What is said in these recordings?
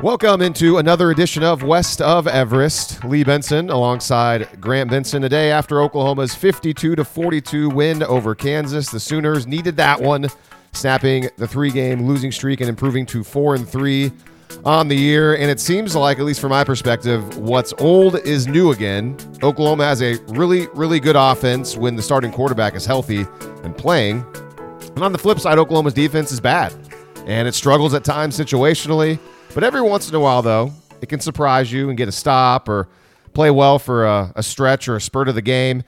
Welcome into another edition of West of Everest. Lee Benson alongside Grant Benson. A day after Oklahoma's 52 to 42 win over Kansas, the Sooners needed that one, snapping the three-game losing streak and improving to four and three on the year. And it seems like, at least from my perspective, what's old is new again. Oklahoma has a really, really good offense when the starting quarterback is healthy and playing. And on the flip side, Oklahoma's defense is bad, and it struggles at times situationally. But every once in a while, though, it can surprise you and get a stop or play well for a, a, stretch or a spurt of the game.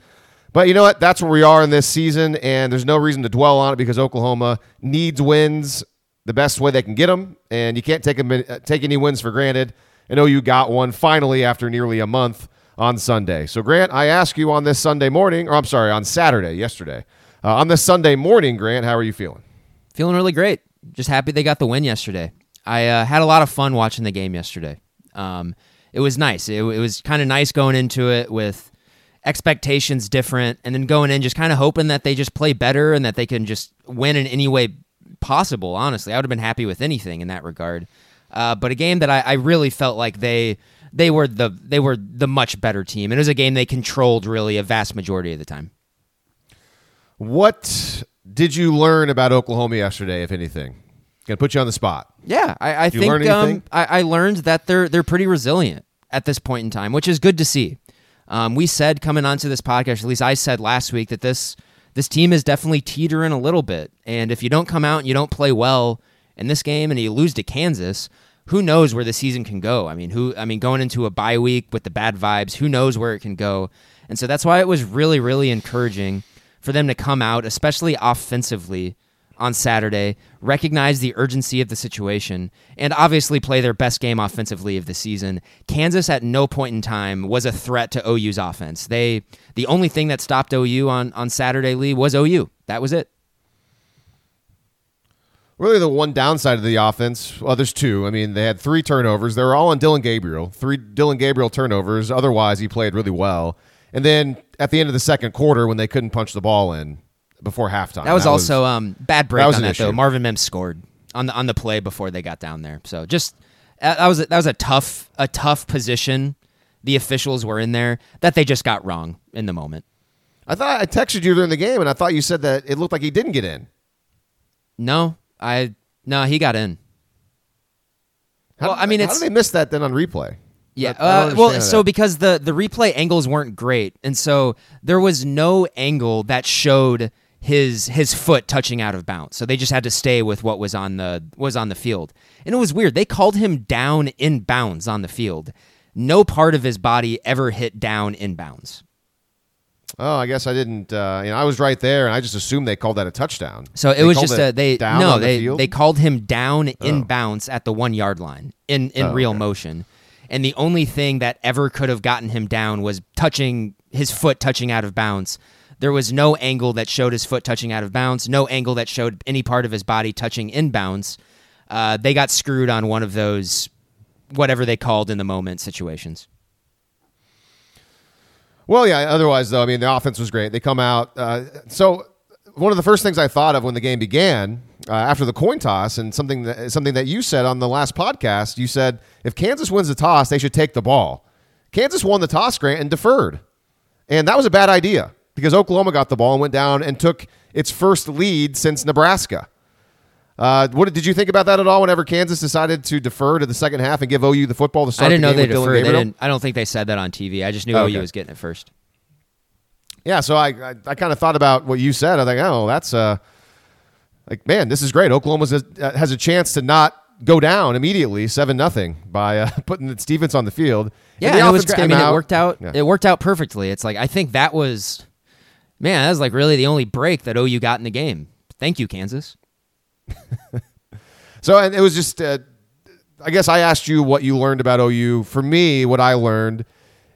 But you know what? That's where we are in this season, and there's no reason to dwell on it because Oklahoma needs wins the best way they can get them, and you can't take uh, take any wins for granted. And OU got one finally after nearly a month on Sunday. So, Grant, I ask you on this Sunday morning, or I'm sorry, on Saturday, yesterday, uh, on this Sunday morning, Grant, how are you feeling? Feeling really great. Just happy they got the win yesterday. I uh, had a lot of fun watching the game yesterday. Um, it was nice. It, it was kind of nice going into it with expectations different, and then going in just kind of hoping that they just play better and that they can just win in any way possible. Honestly, I would have been happy with anything in that regard. Uh, but a game that I, I really felt like they they were the they were the much better team, it was a game they controlled really a vast majority of the time. What did you learn about Oklahoma yesterday, if anything? Gonna put you on the spot. Yeah, I, I think um, I, I, learned that they're they're pretty resilient at this point in time, which is good to see. Um, we said coming onto this podcast, at least I said last week that this this team is definitely teetering a little bit, and if you don't come out and you don't play well in this game and you lose to Kansas, who knows where the season can go? I mean, who I mean, going into a bye week with the bad vibes, who knows where it can go? And so that's why it was really, really encouraging for them to come out, especially offensively on Saturday, recognize the urgency of the situation, and obviously play their best game offensively of the season. Kansas at no point in time was a threat to OU's offense. They the only thing that stopped OU on, on Saturday, Lee, was OU. That was it. Really, the one downside of the offense, well, there's two. I mean, they had three turnovers. They were all on Dillon Gabriel. Three Dillon Gabriel turnovers. Otherwise, he played really well. And then at the end of the second quarter, when they couldn't punch the ball in, before halftime. That was that also was, um, bad break that on that issue. though. Marvin Mims scored on the on the play before they got down there. So just that was a, that was a tough a tough position. The officials were in there that they just got wrong in the moment. I thought I texted you during the game, and I thought you said that it looked like he didn't get in. No, I no, he got in. How, well, I mean, how did they miss that then on replay? Yeah. Uh, well, that. so because the the replay angles weren't great, and so there was no angle that showed his his foot touching out of bounds. So they just had to stay with what was on the was on the field. And it was weird. They called him down in bounds on the field. No part of his body ever hit down in bounds. Oh, I guess I didn't. Uh, you know, I was right there, and I just assumed they called that a touchdown. So it they was just a they no they the they called him down in oh. bounds at the one yard line in in oh, real okay. motion, and the only thing that ever could have gotten him down was touching his foot touching out of bounds. There was no angle that showed his foot touching out of bounds, no angle that showed any part of his body touching inbounds. Uh, they got screwed on one of those, whatever they called in the moment situations. Well, yeah. Otherwise, though, I mean, the offense was great. They come out. Uh, so one of the first things I thought of when the game began uh, after the coin toss, and something that, something that you said on the last podcast, you said if Kansas wins the toss, they should take the ball. Kansas won the toss, Grant, and deferred, and that was a bad idea because Oklahoma got the ball and went down and took its first lead since Nebraska. Uh, what did you think about that at all? Whenever Kansas decided to defer to the second half and give OU the football to start, I didn't the know they deferred. They didn't, I don't think they said that on TV. I just knew oh, okay. OU was getting it first. Yeah, so I I, I kind of thought about what you said. I think, oh, that's uh, like man, this is great. Oklahoma uh, has a chance to not go down immediately, seven nothing by uh, putting its defense on the field. Yeah, it was great. I mean, out, it worked out. Yeah. It worked out perfectly. It's like I think that was Man, that was like really the only break that OU got in the game. Thank you, Kansas. so, and it was just, uh, I guess I asked you what you learned about OU. For me, what I learned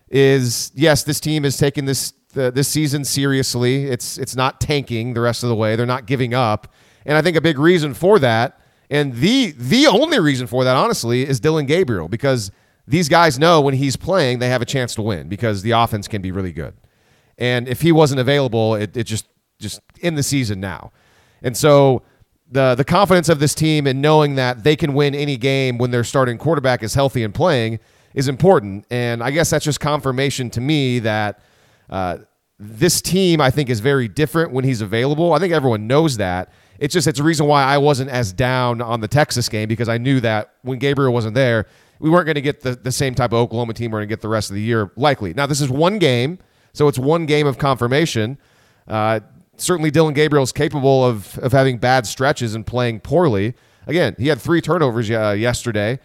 is yes, this team is taking this this season seriously. It's it's not tanking the rest of the way. They're not giving up, and I think a big reason for that, and the the only reason for that, honestly, is Dillon Gabriel because these guys know when he's playing, they have a chance to win because the offense can be really good. And if he wasn't available, it, it just just in the season now. And so the the confidence of this team and knowing that they can win any game when their starting quarterback is healthy and playing is important. And I guess that's just confirmation to me that uh, this team I think is very different when he's available. I think everyone knows that. It's just it's a reason why I wasn't as down on the Texas game because I knew that when Gabriel wasn't there, we weren't going to get the, the same type of Oklahoma team we're going to get the rest of the year likely. Now this is one game, so it's one game of confirmation. Uh, certainly Dillon Gabriel is capable of, of having bad stretches and playing poorly. Again, he had three turnovers uh, yesterday,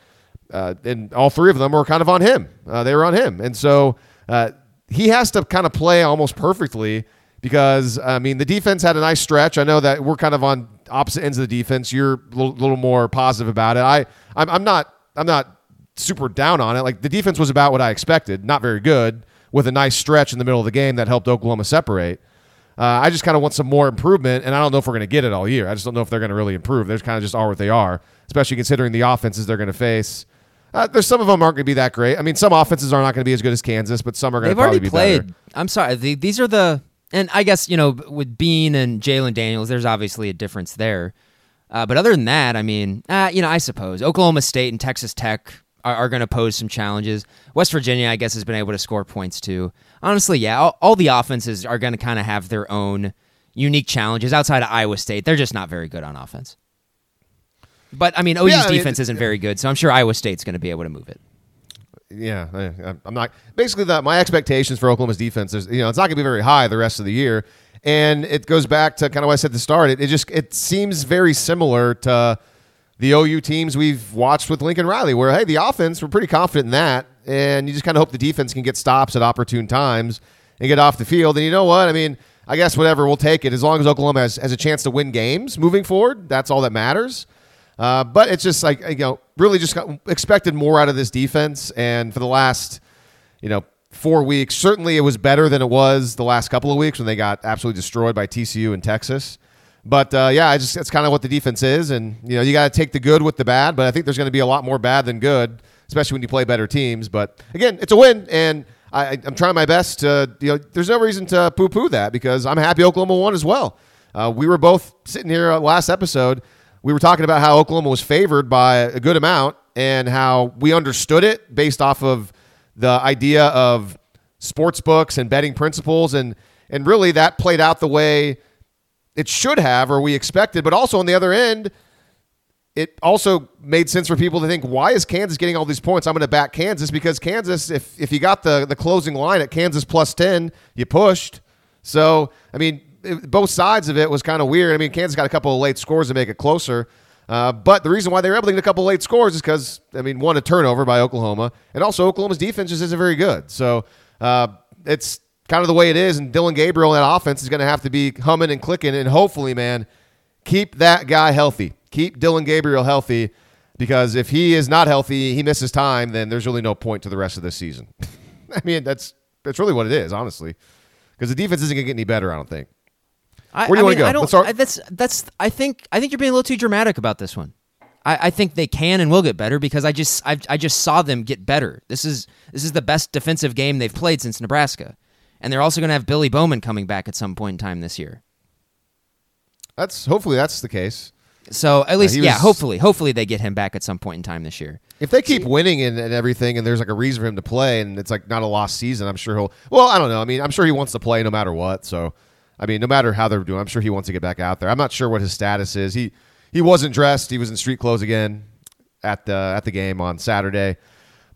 uh, and all three of them were kind of on him. Uh, they were on him. And so uh, he has to kind of play almost perfectly because, I mean, the defense had a nice stretch. I know that we're kind of on opposite ends of the defense. You're a little, little more positive about it. I, I'm, I'm not, I'm not super down on it. Like the defense was about what I expected, not very good, with a nice stretch in the middle of the game that helped Oklahoma separate. Uh, I just kind of want some more improvement, and I don't know if we're going to get it all year. I just don't know if they're going to really improve. They're kind of just are what they are, especially considering the offenses they're going to face. Uh, there's some of them aren't going to be that great. I mean, some offenses are not going to be as good as Kansas, but some are going to probably be played. better. I'm sorry. The, these are the and I guess you know with Bean and Jalon Daniels, there's obviously a difference there. Uh, but other than that, I mean, uh, you know, I suppose Oklahoma State and Texas Tech are, are going to pose some challenges. West Virginia, I guess, has been able to score points too. Honestly, yeah, all, all the offenses are going to kind of have their own unique challenges outside of Iowa State. They're just not very good on offense. But I mean, OU's yeah, defense isn't very good, so I'm sure Iowa State's going to be able to move it. Yeah, I, I'm not. Basically, that my expectations for Oklahoma's defense is, you know, it's not going to be very high the rest of the year, and it goes back to kind of what I said at the start. It, it just it seems very similar to the OU teams we've watched with Lincoln Riley, where hey, the offense we're pretty confident in that, and you just kind of hope the defense can get stops at opportune times and get off the field. And you know what? I mean, I guess whatever we'll take it as long as Oklahoma has, has a chance to win games moving forward. That's all that matters. Uh, but it's just like you know, really just expected more out of this defense, and for the last you know four weeks, certainly it was better than it was the last couple of weeks when they got absolutely destroyed by TCU and Texas. But uh, yeah, I just that's kind of what the defense is, and you know you got to take the good with the bad. But I think there's going to be a lot more bad than good, especially when you play better teams. But again, it's a win, and I, am trying my best to. You know, there's no reason to poo-poo that because I'm happy Oklahoma won as well. Uh, we were both sitting here uh, last episode. We were talking about how Oklahoma was favored by a good amount and how we understood it based off of the idea of sports books and betting principles, and and really that played out the way it should have or we expected. But also on the other end, it also made sense for people to think, why is Kansas getting all these points? I'm going to back Kansas because Kansas, if if you got the the closing line at Kansas plus ten, you pushed. So I mean, it, both sides of it was kind of weird. I mean, Kansas got a couple of late scores to make it closer. Uh, but the reason why they were able to get a couple of late scores is because, I mean, one, a turnover by Oklahoma, and also Oklahoma's defense just isn't very good. So uh, it's kind of the way it is. And Dillon Gabriel in that offense is going to have to be humming and clicking. And hopefully, man, keep that guy healthy. Keep Dillon Gabriel healthy because if he is not healthy, he misses time, then there's really no point to the rest of this season. I mean, that's that's really what it is, honestly. Because the defense isn't going to get any better, I don't think. I, Where do you want to go? I don't, start- that's that's. I think I think you're being a little too dramatic about this one. I, I think they can and will get better because I just I, I just saw them get better. This is this is the best defensive game they've played since Nebraska and they're also going to have Billy Bowman coming back at some point in time this year. That's hopefully that's the case. So at least, uh, yeah, was, hopefully, hopefully they get him back at some point in time this year. If they keep winning and, and, everything, and there's like a reason for him to play, and it's like not a lost season, I'm sure he'll. Well, I don't know. I mean, I'm sure he wants to play no matter what. So, I mean, no matter how they're doing, I'm sure he wants to get back out there. I'm not sure what his status is. He he wasn't dressed. He was in street clothes again at the at the game on Saturday.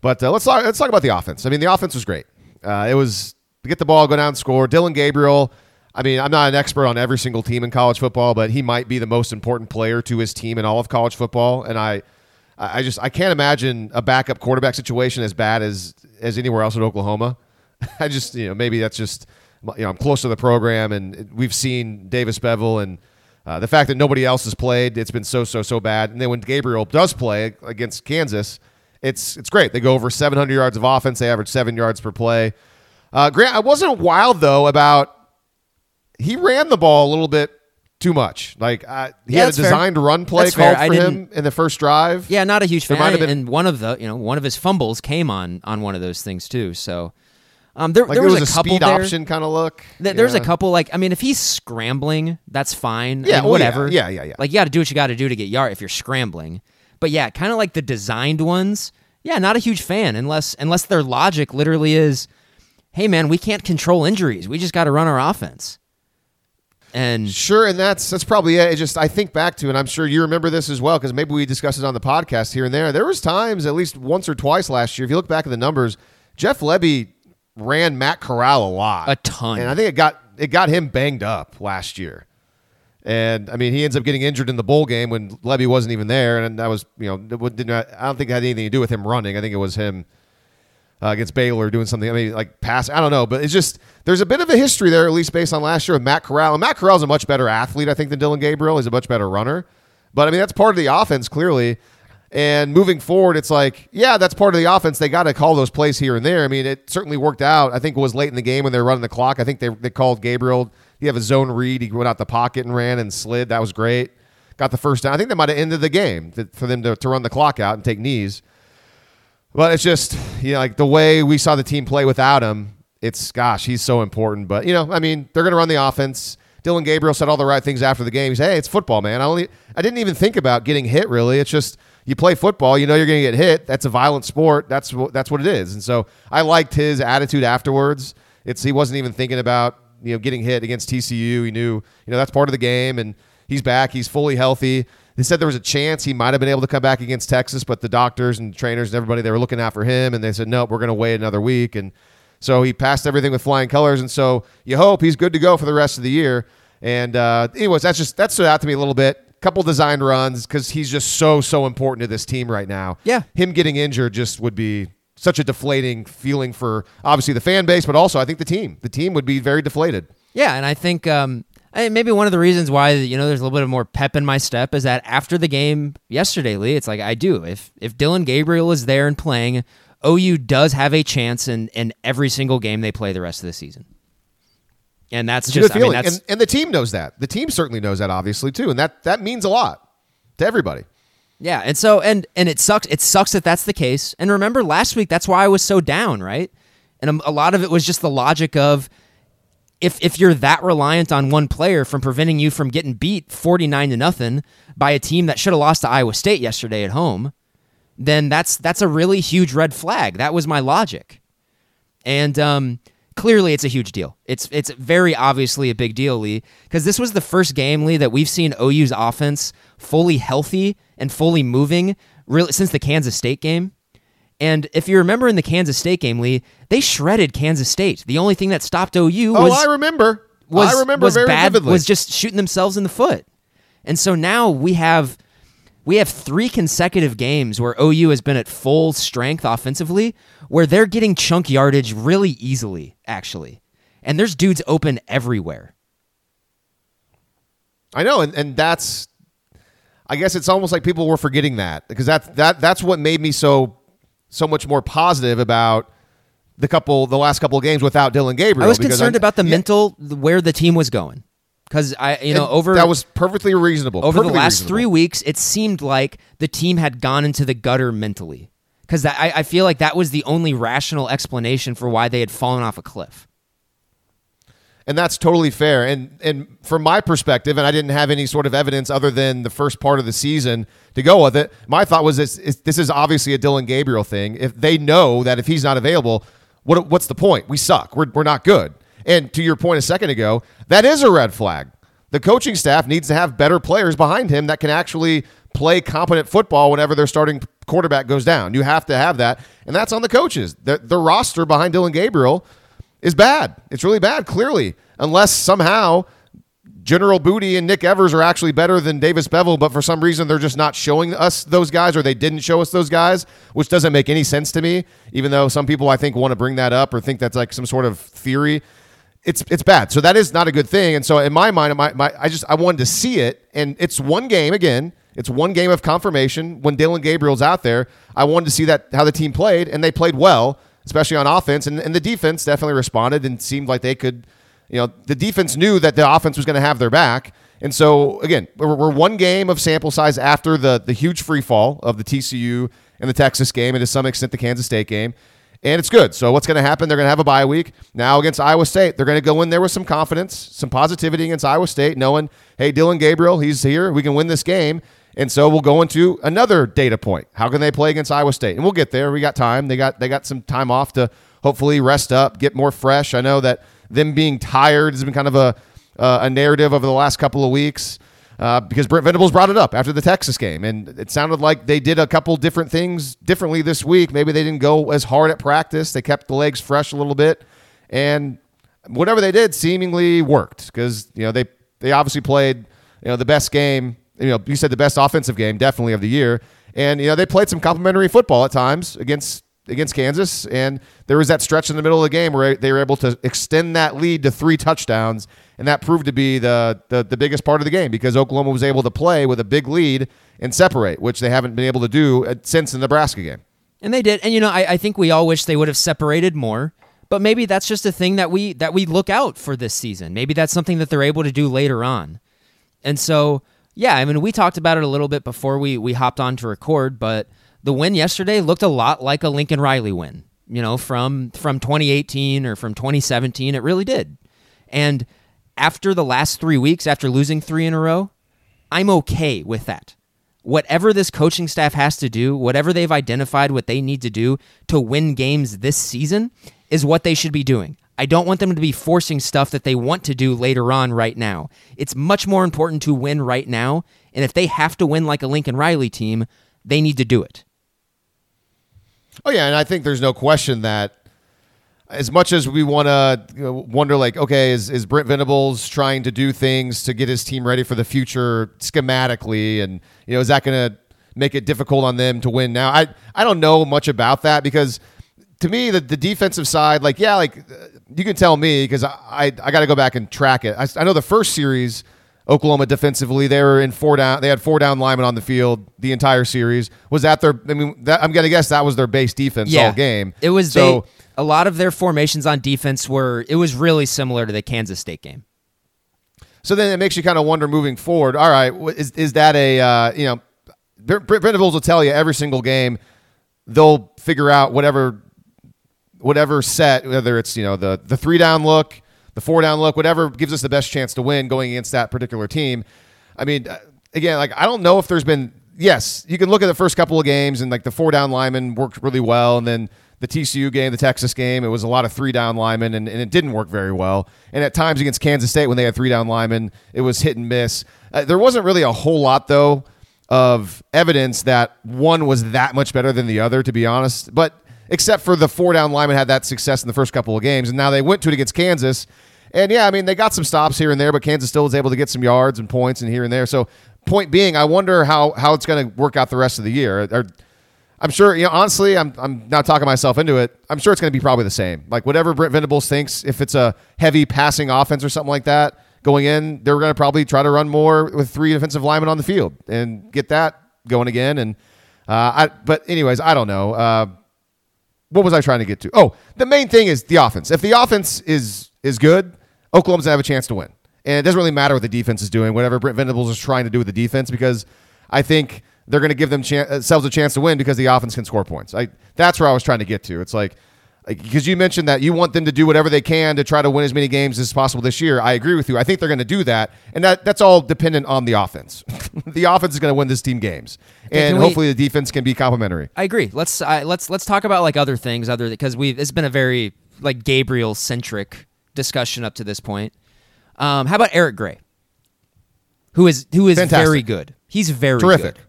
But uh, let's talk, let's talk about the offense. I mean, the offense was great. Uh, it was to get the ball, go down, and score. Dillon Gabriel. I mean, I'm not an expert on every single team in college football, but he might be the most important player to his team in all of college football. And I, I just I can't imagine a backup quarterback situation as bad as as anywhere else in Oklahoma. I just you know maybe that's just you know I'm close to the program and we've seen Davis Beville and uh, the fact that nobody else has played it's been so so so bad. And then when Gabriel does play against Kansas, it's it's great. They go over 700 yards of offense. They average seven yards per play. Uh, Grant, I wasn't wild though about he ran the ball a little bit too much. Like uh, he yeah, had a designed fair. run play that's called fair. for him in the first drive. Yeah, not a huge fan. Been, and one of the you know one of his fumbles came on on one of those things too. So Um, there, like there was, was, a, couple speed there. option kind of look. Th- There's Yeah. a couple like I mean, if he's scrambling, that's fine. I Yeah, mean, oh, yeah, whatever. yeah, yeah, yeah. Like you got to do what you got to do to get yard if you're scrambling. But yeah, kind of like the designed ones. Yeah, not a huge fan unless unless their logic literally is, hey man, we can't control injuries. We just got to run our offense. And Sure, and that's that's probably it. It just I think back to, and I'm sure you remember this as well, because maybe we discussed it on the podcast here and there. There was times, at least once or twice last year, if you look back at the numbers, Jeff Lebby ran Matt Corral a lot, A ton. and I think it got it got him banged up last year. And I mean, he ends up getting injured in the bowl game when Lebby wasn't even there, and that was you know didn't I don't think it had anything to do with him running. I think it was him uh, against Baylor doing something. I mean, like pass. I don't know, but it's just there's a bit of a history there, at least based on last year with Matt Corral. And Matt Corral's a much better athlete, I think, than Dillon Gabriel. He's a much better runner. But I mean, that's part of the offense clearly. And moving forward, it's like, yeah, that's part of the offense. They got to call those plays here and there. I mean, it certainly worked out. I think it was late in the game when they were running the clock. I think they, they called Gabriel. He have a zone read. He went out the pocket and ran and slid. That was great. Got the first down. I think that might have ended the game th- for them to, to run the clock out and take knees. But it's just, you know, like the way we saw the team play without him, it's, gosh, he's so important. But, you know, I mean, they're going to run the offense. Dillon Gabriel said all the right things after the game. He said, hey, it's football, man. I only, I didn't even think about getting hit, really. It's just, you play football, you know you're going to get hit. That's a violent sport. That's that's what it is. And so I liked his attitude afterwards. It's, he wasn't even thinking about, you know, getting hit against TCU. He knew, you know, that's part of the game. And he's back. He's fully healthy. They said there was a chance he might have been able to come back against Texas, but the doctors and trainers and everybody they were looking out for him, and they said nope, we're going to wait another week. And so he passed everything with flying colors, and so you hope he's good to go for the rest of the year. And uh, anyways, that's just that stood out to me a little bit. Couple design runs because he's just so so important to this team right now. Yeah. him getting injured just would be such a deflating feeling for obviously the fan base, but also I think the team. The team would be very deflated. Yeah, and I think um, I, maybe one of the reasons why you know there's a little bit of more pep in my step is that after the game yesterday, Lee, it's like I do. If if Dillon Gabriel is there and playing, OU does have a chance in in every single game they play the rest of the season. And that's It's a just good I mean feeling, that's and, and the team knows that. The team certainly knows that, obviously too, and that that means a lot to everybody. Yeah, and so and and it sucks. It sucks that that's the case. And remember last week, that's why I was so down, right? And a, a lot of it was just the logic of if if you're that reliant on one player from preventing you from getting beat forty nine to nothing by a team that should have lost to Iowa State yesterday at home, then that's that's a really huge red flag. That was my logic, and um, clearly it's a huge deal. It's it's very obviously a big deal, Lee, because this was the first game, Lee, that we've seen OU's offense fully healthy and fully moving really since the Kansas State game. And if you remember in the Kansas State game, Lee, they shredded Kansas State. The only thing that stopped OU Oh, was I remember. was I remember was very bad vividly. was just shooting themselves in the foot. And so now we have we have three consecutive games where OU has been at full strength offensively, where they're getting chunk yardage really easily, actually. And there's dudes open everywhere. I know, and, and that's. I guess it's almost like people were forgetting that because that that that's what made me so so much more positive about the couple the last couple of games without Dillon Gabriel. I was concerned about the yeah, mental where the team was going. Because I you know, and over that was perfectly reasonable. over the last reasonable. three weeks, it seemed like the team had gone into the gutter mentally. Because I, I feel like that was the only rational explanation for why they had fallen off a cliff. And that's totally fair. And and from my perspective, and I didn't have any sort of evidence other than the first part of the season to go with it. My thought was this: is, this is obviously a Dillon Gabriel thing. If they know that if he's not available, what what's the point? We suck. We're we're not good. And to your point a second ago, that is a red flag. The coaching staff needs to have better players behind him that can actually play competent football whenever their starting quarterback goes down. You have to have that, and that's on the coaches. The, the roster behind Dillon Gabriel is bad. It's really bad, clearly, unless somehow General Booty and Nick Evers are actually better than Davis Beville, but for some reason they're just not showing us those guys or they didn't show us those guys, which doesn't make any sense to me, even though some people I think want to bring that up or think that's like some sort of theory. It's it's bad. So that is not a good thing. And so in my mind, my, my I just I wanted to see it. And it's one game again. It's one game of confirmation when Dillon Gabriel's out there. I wanted to see that how the team played, and they played well, especially on offense. And, and the defense definitely responded and seemed like they could you know, the defense knew that the offense was going to have their back. And so, again, we're, we're one game of sample size after the, the huge free fall of the TCU and the Texas game, and to some extent the Kansas State game. and it's good. So what's going to happen? They're going to have a bye week now against Iowa State. They're going to go in there with some confidence, some positivity against Iowa State, knowing, hey, Dillon Gabriel, he's here. We can win this game. And so we'll go into another data point. How can they play against Iowa State? And we'll get there. We got time. They got they got some time off to hopefully rest up, get more fresh. I know that them being tired has been kind of a uh, a narrative over the last couple of weeks uh, because Brent Venables brought it up after the Texas game, and it sounded like they did a couple different things differently this week. Maybe they didn't go as hard at practice; they kept the legs fresh a little bit, and whatever they did seemingly worked because you know they they obviously played you know the best game. You know, you said the best offensive game definitely of the year, and you know they played some complimentary football at times against against Kansas, and there was that stretch in the middle of the game where they were able to extend that lead to three touchdowns, and that proved to be the, the, the biggest part of the game because Oklahoma was able to play with a big lead and separate, which they haven't been able to do uh, since the Nebraska game. And they did, and you know, I, I think we all wish they would have separated more. But maybe that's just a thing that we that we look out for this season. Maybe that's something that they're able to do later on. And so, yeah, I mean, we talked about it a little bit before we we hopped on to record, but the win yesterday looked a lot like a Lincoln Riley win, you know, from from 2018 or from 2017. It really did. And after the last three weeks, after losing three in a row, I'm okay with that. Whatever this coaching staff has to do, whatever they've identified what they need to do to win games this season, is what they should be doing. I don't want them to be forcing stuff that they want to do later on right now. It's much more important to win right now. And if they have to win like a Lincoln Riley team, they need to do it. Oh yeah, and I think there's no question that as much as we want to wonder, like, okay, is is Brent Venables trying to do things to get his team ready for the future schematically, and you know, is that going to make it difficult on them to win now? I I don't know much about that because to me, the, the defensive side, like, yeah, like you can tell me because I I, I got to go back and track it. I, I know the first series Oklahoma defensively. They were in four down. They had four down linemen on the field the entire series. Was that their? I mean, that, I'm gonna guess that was their base defense yeah, all game. It was. So they, a lot of their formations on defense were. It was really similar to the Kansas State game. So then it makes you kind of wonder moving forward. All right, is is that a uh, you know, Brent Venables will tell you every single game they'll figure out whatever whatever set whether it's you know the the three down look the four down look, whatever gives us the best chance to win going against that particular team. I mean, uh, again, like I don't know if there's been yes, you can look at the first couple of games and like the four down lineman worked really well, and then the TCU game, the Texas game, it was a lot of three down linemen, and, and it didn't work very well. And at times against Kansas State, when they had three down linemen, it was hit and miss. Uh, there wasn't really a whole lot though of evidence that one was that much better than the other, to be honest. But except for the four down lineman had that success in the first couple of games, and now they went to it against Kansas and yeah, I mean, they got some stops here and there, but Kansas still was able to get some yards and points and here and there. So, point being, I wonder how how it's going to work out the rest of the year. I'm sure, you know, honestly, I'm, I'm not talking myself into it. I'm sure it's going to be probably the same. Like, whatever Brent Venables thinks, if it's a heavy passing offense or something like that going in, they're going to probably try to run more with three defensive linemen on the field and get that going again. And, uh, I, but, anyways, I don't know. Uh, what was I trying to get to? Oh, the main thing is the offense. If the offense is is good, Oklahoma's gonna have a chance to win. And it doesn't really matter what the defense is doing, whatever Brent Venables is trying to do with the defense, because I think they're going to give uh, themselves a chance to win because the offense can score points. I, that's where I was trying to get to. It's like, because you mentioned that you want them to do whatever they can to try to win as many games as possible this year. I agree with you. I think they're going to do that, and that that's all dependent on the offense. the offense is going to win this team games, and we, hopefully the defense can be complementary. I agree. Let's uh, let's let's talk about like other things, other because we it's been a very like Gabriel centric discussion up to this point. Um, how about Eric Gray, who is who is Fantastic. very good. He's very terrific. Good.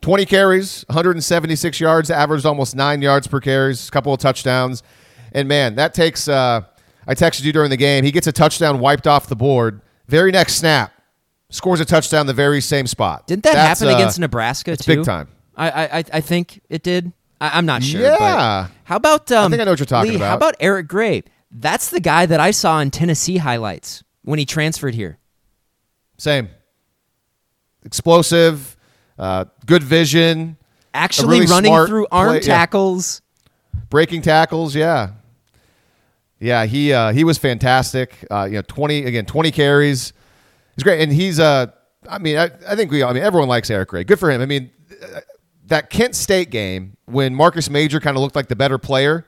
20 carries, 176 yards, averaged almost nine yards per carries, a couple of touchdowns. And man, that takes. Uh, I texted you during the game. He gets a touchdown wiped off the board. Very next snap, scores a touchdown the very same spot. Didn't that That's, happen uh, against Nebraska too? Big time. I, I I think it did. I, am not sure. Yeah. how about? Um, I think I know what you're talking Lee, about. How about Eric Gray? That's the guy that I saw in Tennessee highlights when he transferred here. Same. Explosive, uh, good vision. Actually really running through arm play, tackles. Yeah. Breaking tackles, yeah. Yeah, he uh, he was fantastic. Uh, you know, twenty again, twenty carries. He's great, and he's uh, I mean, I, I think we, I mean, everyone likes Eric Gray. Good for him. I mean, that Kent State game when Marcus Major kind of looked like the better player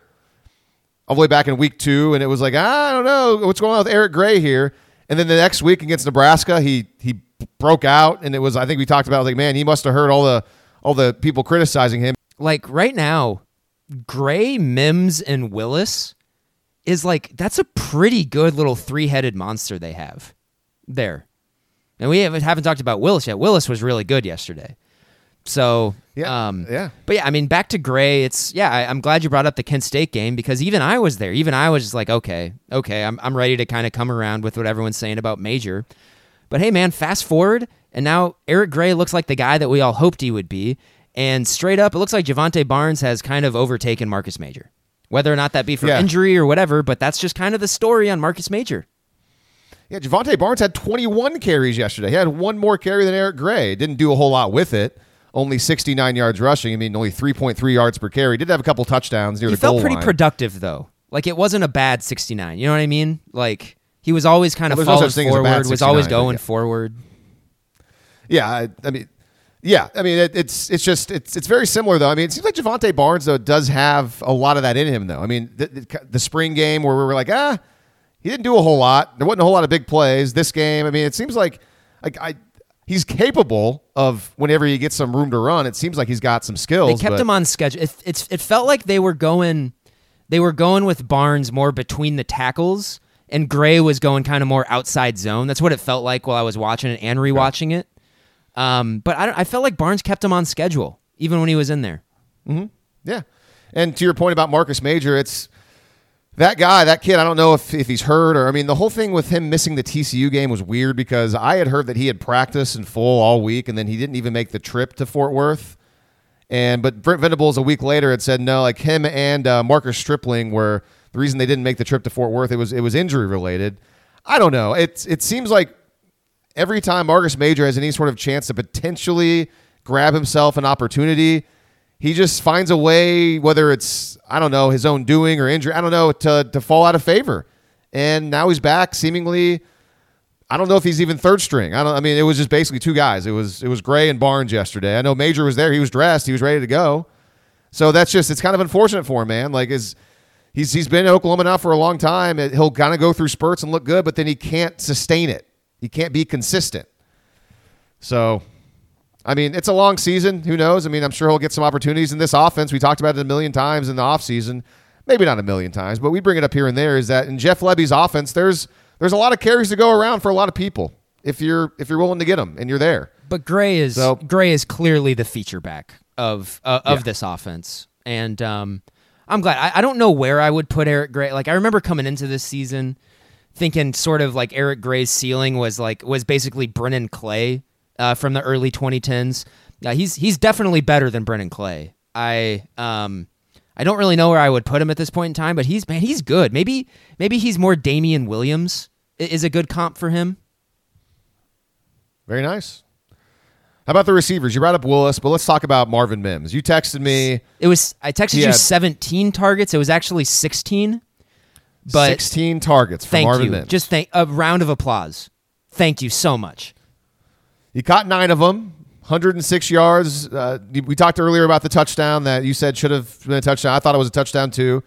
all the way back in week two, and it was like I don't know what's going on with Eric Gray here. And then the next week against Nebraska, he he broke out, and it was I think we talked about like man, he must have heard all the all the people criticizing him. Like right now, Gray, Mims, and Willis is like that's a pretty good little three headed monster they have there. And we haven't, haven't talked about Willis yet. Willis was really good yesterday. So yeah, um, yeah. But yeah, I mean, back to Gray. It's yeah. I, am glad you brought up the Kent State game because even I was there. Even I was just like, okay, okay, I'm I'm ready to kind of come around with what everyone's saying about Major. But hey, man, fast forward, and now Eric Gray looks like the guy that we all hoped he would be. And straight up, it looks like Jovantae Barnes has kind of overtaken Marcus Major. Whether or not that be for yeah. injury or whatever, but that's just kind of the story on Marcus Major. Yeah, Jovantae Barnes had 21 carries yesterday. He had one more carry than Eric Gray. Didn't do a whole lot with it only 69 yards rushing. I mean, only 3.3 yards per carry. Did have a couple touchdowns near he the goal line. He felt pretty productive though. Like it wasn't a bad 69. You know what I mean? Like he was always kind of well, falling no forward, was always going yeah. forward. Yeah, I, I, mean, yeah, I mean it, it's it's just it's it's very similar though. I mean, it seems like Jovantae Barnes though does have a lot of that in him though. I mean, the, the, the spring game where we were like, ah, he didn't do a whole lot. There wasn't a whole lot of big plays. This game, I mean, it seems like like I he's capable of whenever he gets some room to run. It seems like he's got some skills. They kept him on schedule. It, it's it felt like they were going they were going with Barnes more between the tackles, and Gray was going kind of more outside zone. That's what it felt like while I was watching it and rewatching it. Um, but I, I felt like Barnes kept him on schedule even when he was in there. Mm-hmm. Yeah, and to your point about Marcus Major, it's that guy, that kid, I don't know if, if he's hurt or I mean the whole thing with him missing the TCU game was weird because I had heard that he had practiced in full all week and then he didn't even make the trip to Fort Worth. And but Brent Venables a week later had said no, like him and uh, Marcus Stripling were the reason they didn't make the trip to Fort Worth. It was it was injury related. I don't know. It it seems like every time Marcus Major has any sort of chance to potentially grab himself an opportunity, he just finds a way, whether it's I don't know his own doing or injury, I don't know, to to fall out of favor. And now he's back, seemingly. I don't know if he's even third string. I don't. I mean, it was just basically two guys. It was it was Gray and Barnes yesterday. I know Major was there. He was dressed. He was ready to go. So that's just it's kind of unfortunate for him, man. Like is he's he's been in Oklahoma now for a long time. He'll kind of go through spurts and look good, but then he can't sustain it. He can't be consistent. So I mean, it's a long season. Who knows? I mean, I'm sure he'll get some opportunities in this offense. We talked about it a million times in the offseason. Maybe not a million times, but we bring it up here and there is that in Jeff Lebby's offense, there's there's a lot of carries to go around for a lot of people if you're if you're willing to get them and you're there. But Gray is so, Gray is clearly the feature back of uh, of yeah. this offense, and um, I'm glad. I, I don't know where I would put Eric Gray. Like I remember coming into this season thinking sort of like Eric Gray's ceiling was like was basically Brennan Clay uh, from the early 2010s. Yeah, he's he's definitely better than Brennan Clay. I um I don't really know where I would put him at this point in time, but he's man, he's good. Maybe maybe he's more Damien Williams is a good comp for him. Very nice. How about the receivers? You brought up Willis, but let's talk about Marvin Mims. You texted me. It was I texted you had, 17 targets. It was actually 16. But 16 targets for Marvin you. Mims. Just thank a round of applause. Thank you so much. He caught nine of them, 106 yards. Uh, we talked earlier about the touchdown that you said should have been a touchdown. I thought it was a touchdown too.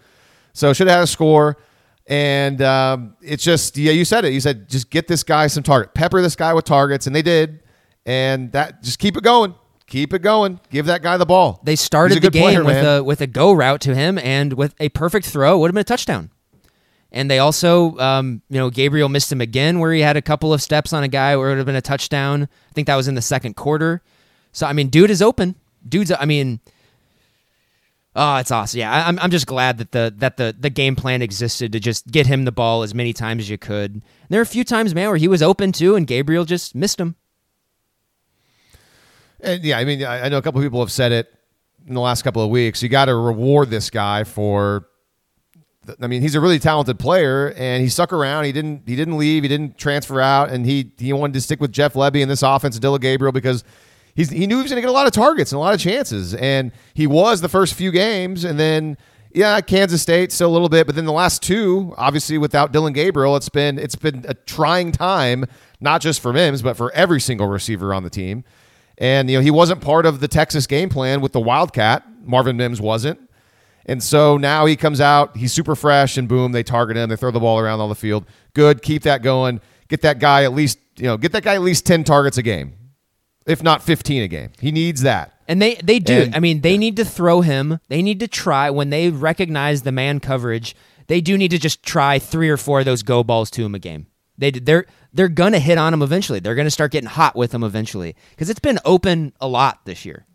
So should have had a score. And um, it's just, yeah, you said it. You said just get this guy some target, pepper this guy with targets, and they did. And that just keep it going, keep it going. Give that guy the ball. They started the game player, with man. a with a go route to him, and with a perfect throw would have been a touchdown. And they also, um, you know, Gabriel missed him again where he had a couple of steps on a guy where it would have been a touchdown. I think that was in the second quarter. So, I mean, dude is open. Dude's, I mean, oh, it's awesome. Yeah, I'm, I'm just glad that the that the the game plan existed to just get him the ball as many times as you could. And there are a few times, man, where he was open too, and Gabriel just missed him. And yeah, I mean, I know a couple of people have said it in the last couple of weeks. You got to reward this guy for I mean, he's a really talented player, and he stuck around. He didn't. He didn't leave. He didn't transfer out, and he he wanted to stick with Jeff Lebby in this offense, Dillon Gabriel, because he's he knew he was going to get a lot of targets and a lot of chances, and he was the first few games, and then yeah, Kansas State still a little bit, but then the last two, obviously without Dillon Gabriel, it's been it's been a trying time, not just for Mims, but for every single receiver on the team. And you know he wasn't part of the Texas game plan with the Wildcat. Marvin Mims wasn't. And so now he comes out, he's super fresh, and boom, they target him. They throw the ball around on the field. Good, keep that going. Get that guy at least, you know, get that guy at least 10 targets a game, if not 15 a game. He needs that. And they, they do. And, I mean, they need to throw him. They need to try when they recognize the man coverage. They do need to just try three or four of those go balls to him a game. They they're they're gonna hit on him eventually. They're gonna start getting hot with him eventually because it's been open a lot this year.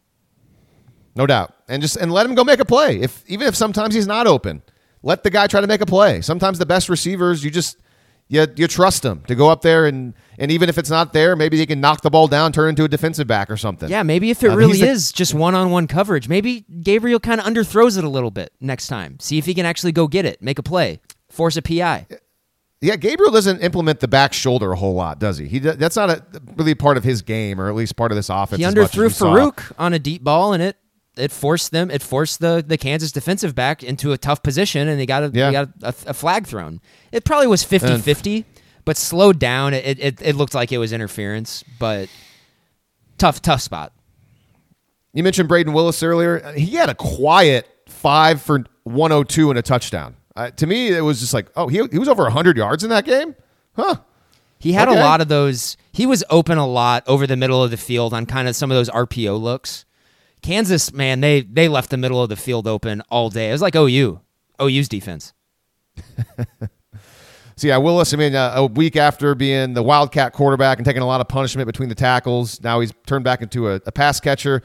No doubt, and just and let him go make a play. If even if sometimes he's not open, let the guy try to make a play. Sometimes the best receivers, you just you, you trust them to go up there and and even if it's not there, maybe they can knock the ball down, turn into a defensive back or something. Yeah, maybe if it uh, really is just one on one coverage, maybe Gabriel kind of underthrows it a little bit next time. See if he can actually go get it, make a play, force a PI. Yeah, Gabriel doesn't implement the back shoulder a whole lot, does he? He that's not a, really part of his game, or at least part of this offense. He underthrew Farooq on a deep ball, and it it forced them it forced the the Kansas defensive back into a tough position and they got a, yeah. they got a, a, flag thrown. It probably was 50-50, but slowed down it, it it looked like it was interference, but tough tough spot. You mentioned Brayden Willis earlier. He had a quiet 5 for 102 and a touchdown. Uh, to me it was just like, "Oh, he he was over 100 yards in that game?" Huh. He had okay. a lot of those. He was open a lot over the middle of the field on kind of some of those RPO looks. Kansas, man, they they left the middle of the field open all day. It was like OU, OU's defense. So yeah, Willis. I mean, uh, a week after being the Wildcat quarterback and taking a lot of punishment between the tackles, now he's turned back into a, a pass catcher.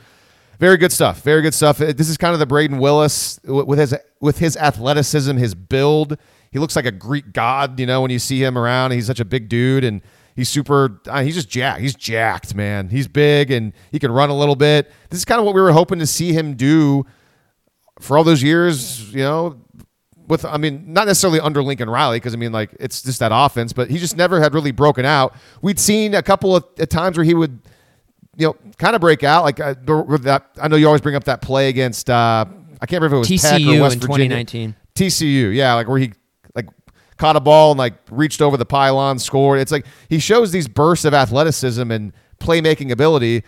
Very good stuff. Very good stuff. This is kind of the Brayden Willis with his with his athleticism, his build. He looks like a Greek god, you know, when you see him around. He's such a big dude, and He's super. Uh, he's just jacked. He's jacked, man. He's big and he can run a little bit. This is kind of what we were hoping to see him do for all those years. You know, with I mean, not necessarily under Lincoln Riley because I mean, like it's just that offense, but he just never had really broken out. We'd seen a couple of times where he would, you know, kind of break out. Like uh, that. I know you always bring up that play against. Uh, I can't remember if it was TCU Tech or West in Virginia. 2019. TCU, yeah, like where he like caught a ball and like reached over the pylon, scored. It's like he shows these bursts of athleticism and playmaking ability,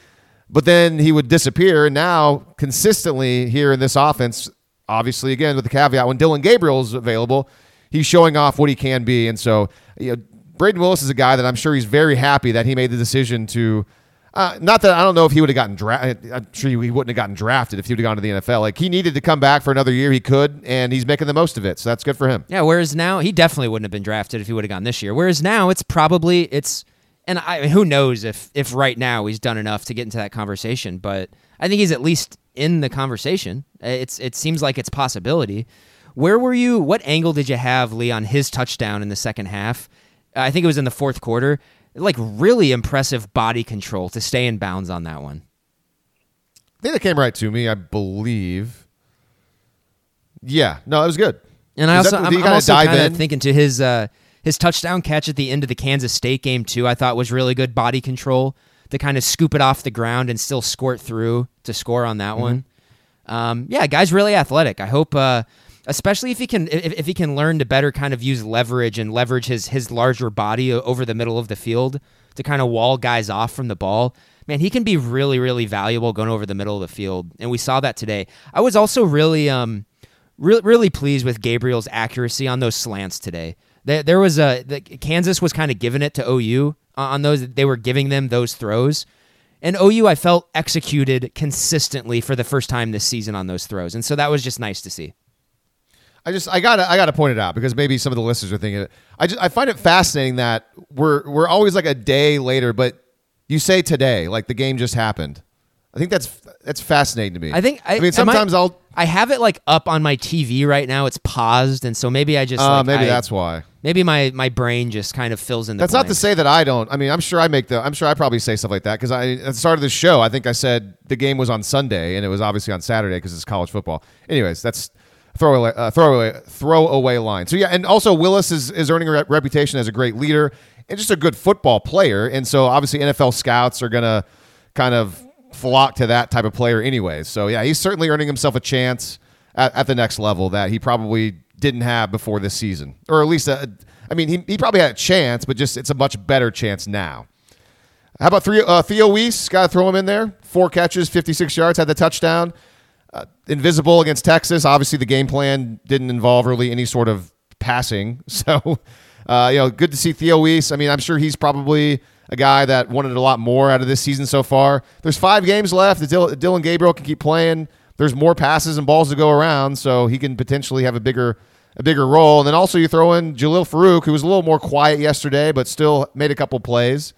but then he would disappear. And now, consistently here in this offense, obviously, again, with the caveat, when Dillon Gabriel is available, he's showing off what he can be. And so, you know, Brayden Willis is a guy that I'm sure he's very happy that he made the decision to uh, not that I don't know if he would have gotten drafted. I'm sure he wouldn't have gotten drafted if he would have gone to the NFL. Like he needed to come back for another year, he could, and he's making the most of it. So that's good for him. Yeah. Whereas now he definitely wouldn't have been drafted if he would have gone this year. Whereas now it's probably it's and I who knows if if right now he's done enough to get into that conversation. But I think he's at least in the conversation. It's it seems like it's possibility. Where were you? What angle did you have, Lee, on his touchdown in the second half? I think it was in the fourth quarter like really impressive body control to stay in bounds on that one. I think that came right to me. I believe. Yeah, no, it was good. And I also, that, I'm, I'm also kind of thinking to his uh, his touchdown catch at the end of the Kansas State game too. I thought was really good body control to kind of scoop it off the ground and still squirt through to score on that mm-hmm. one. Um, yeah, guy's really athletic. I hope uh, especially if he can if, if he can learn to better kind of use leverage and leverage his his larger body over the middle of the field to kind of wall guys off from the ball. Man, he can be really really valuable going over the middle of the field, and we saw that today. I was also really um really really pleased with Gabriel's accuracy on those slants today. There, there was a the, Kansas was kind of giving it to OU on those. They were giving them those throws. And OU, I felt executed consistently for the first time this season on those throws. And so that was just nice to see. I just I gotta I gotta point it out because maybe some of the listeners are thinking it. I just I find it fascinating that we're we're always like a day later, but you say today like the game just happened. I think that's that's fascinating to me. I think I, I mean sometimes I, will I have it like up on my TV right now. It's paused, and so maybe I just uh, like, maybe I, that's why. Maybe my my brain just kind of fills in. The, that's blanks. not to say that I don't. I mean, I'm sure I make the. I'm sure I probably say stuff like that because I at the start of the show I think I said the game was on Sunday and it was obviously on Saturday because it's college football. Anyways, that's throwaway, uh, throwaway, throwaway line. So yeah, and also Willis is is earning a re- reputation as a great leader and just a good football player. And so obviously NFL scouts are gonna kind of flock to that type of player anyways. So yeah, he's certainly earning himself a chance at, at the next level that he probably didn't have before this season, or at least a, I mean he he probably had a chance, but just it's a much better chance now. How about three, uh, Theo Wease? Got to throw him in there. Four catches, 56 yards, had the touchdown. Uh, invisible against Texas. Obviously, the game plan didn't involve really any sort of passing. So, uh, you know, good to see Theo Wease. I mean, I'm sure he's probably a guy that wanted a lot more out of this season so far. There's five games left. Dillon Gabriel can keep playing. There's more passes and balls to go around, so he can potentially have a bigger a bigger role. And then also you throw in Jalil Farooq, who was a little more quiet yesterday, but still made a couple plays.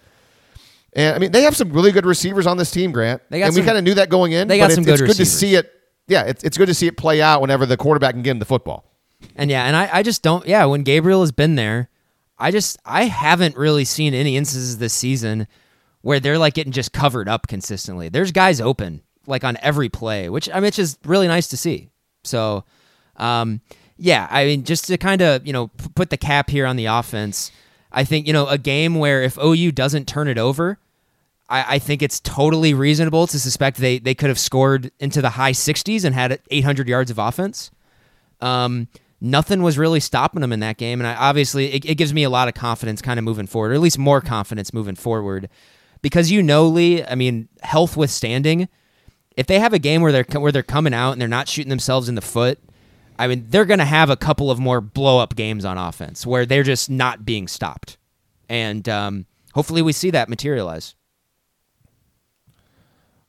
And I mean, they have some really good receivers on this team, Grant. and some, we kind of knew that going in. They got some it's, good it's good to see it. Yeah, it's, it's good to see it play out whenever the quarterback can get him the football. And yeah, and I, I just don't. Yeah, when Gabriel has been there, I just I haven't really seen any instances this season where they're like getting just covered up consistently. There's guys open like on every play, which I mean, it's just really nice to see. So, um, yeah, I mean, just to kind of you know p- put the cap here on the offense, I think you know a game where if OU doesn't turn it over, I, I think it's totally reasonable to suspect they they could have scored into the high 60s and had 800 yards of offense. Um, nothing was really stopping them in that game, and I, obviously it, it gives me a lot of confidence, kind of moving forward, or at least more confidence moving forward, because you know, Lee. I mean, health withstanding if they have a game where they're where they're coming out and they're not shooting themselves in the foot, I mean, they're going to have a couple of more blow up games on offense where they're just not being stopped, and um, hopefully we see that materialize.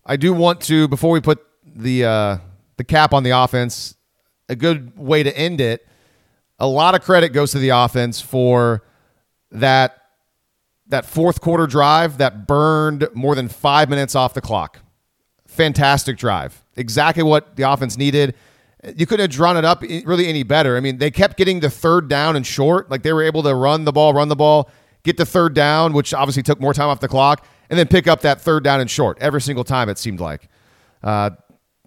I do want to before we put the uh, the cap on the offense. A good way to end it. A lot of credit goes to the offense for that that fourth quarter drive that burned more than five minutes off the clock fantastic drive. Exactly what the offense needed. You couldn't have drawn it up really any better. I mean, they kept getting the third down and short. Like they were able to run the ball, run the ball, get the third down, which obviously took more time off the clock, and then pick up that third down and short every single time, it seemed like. Uh,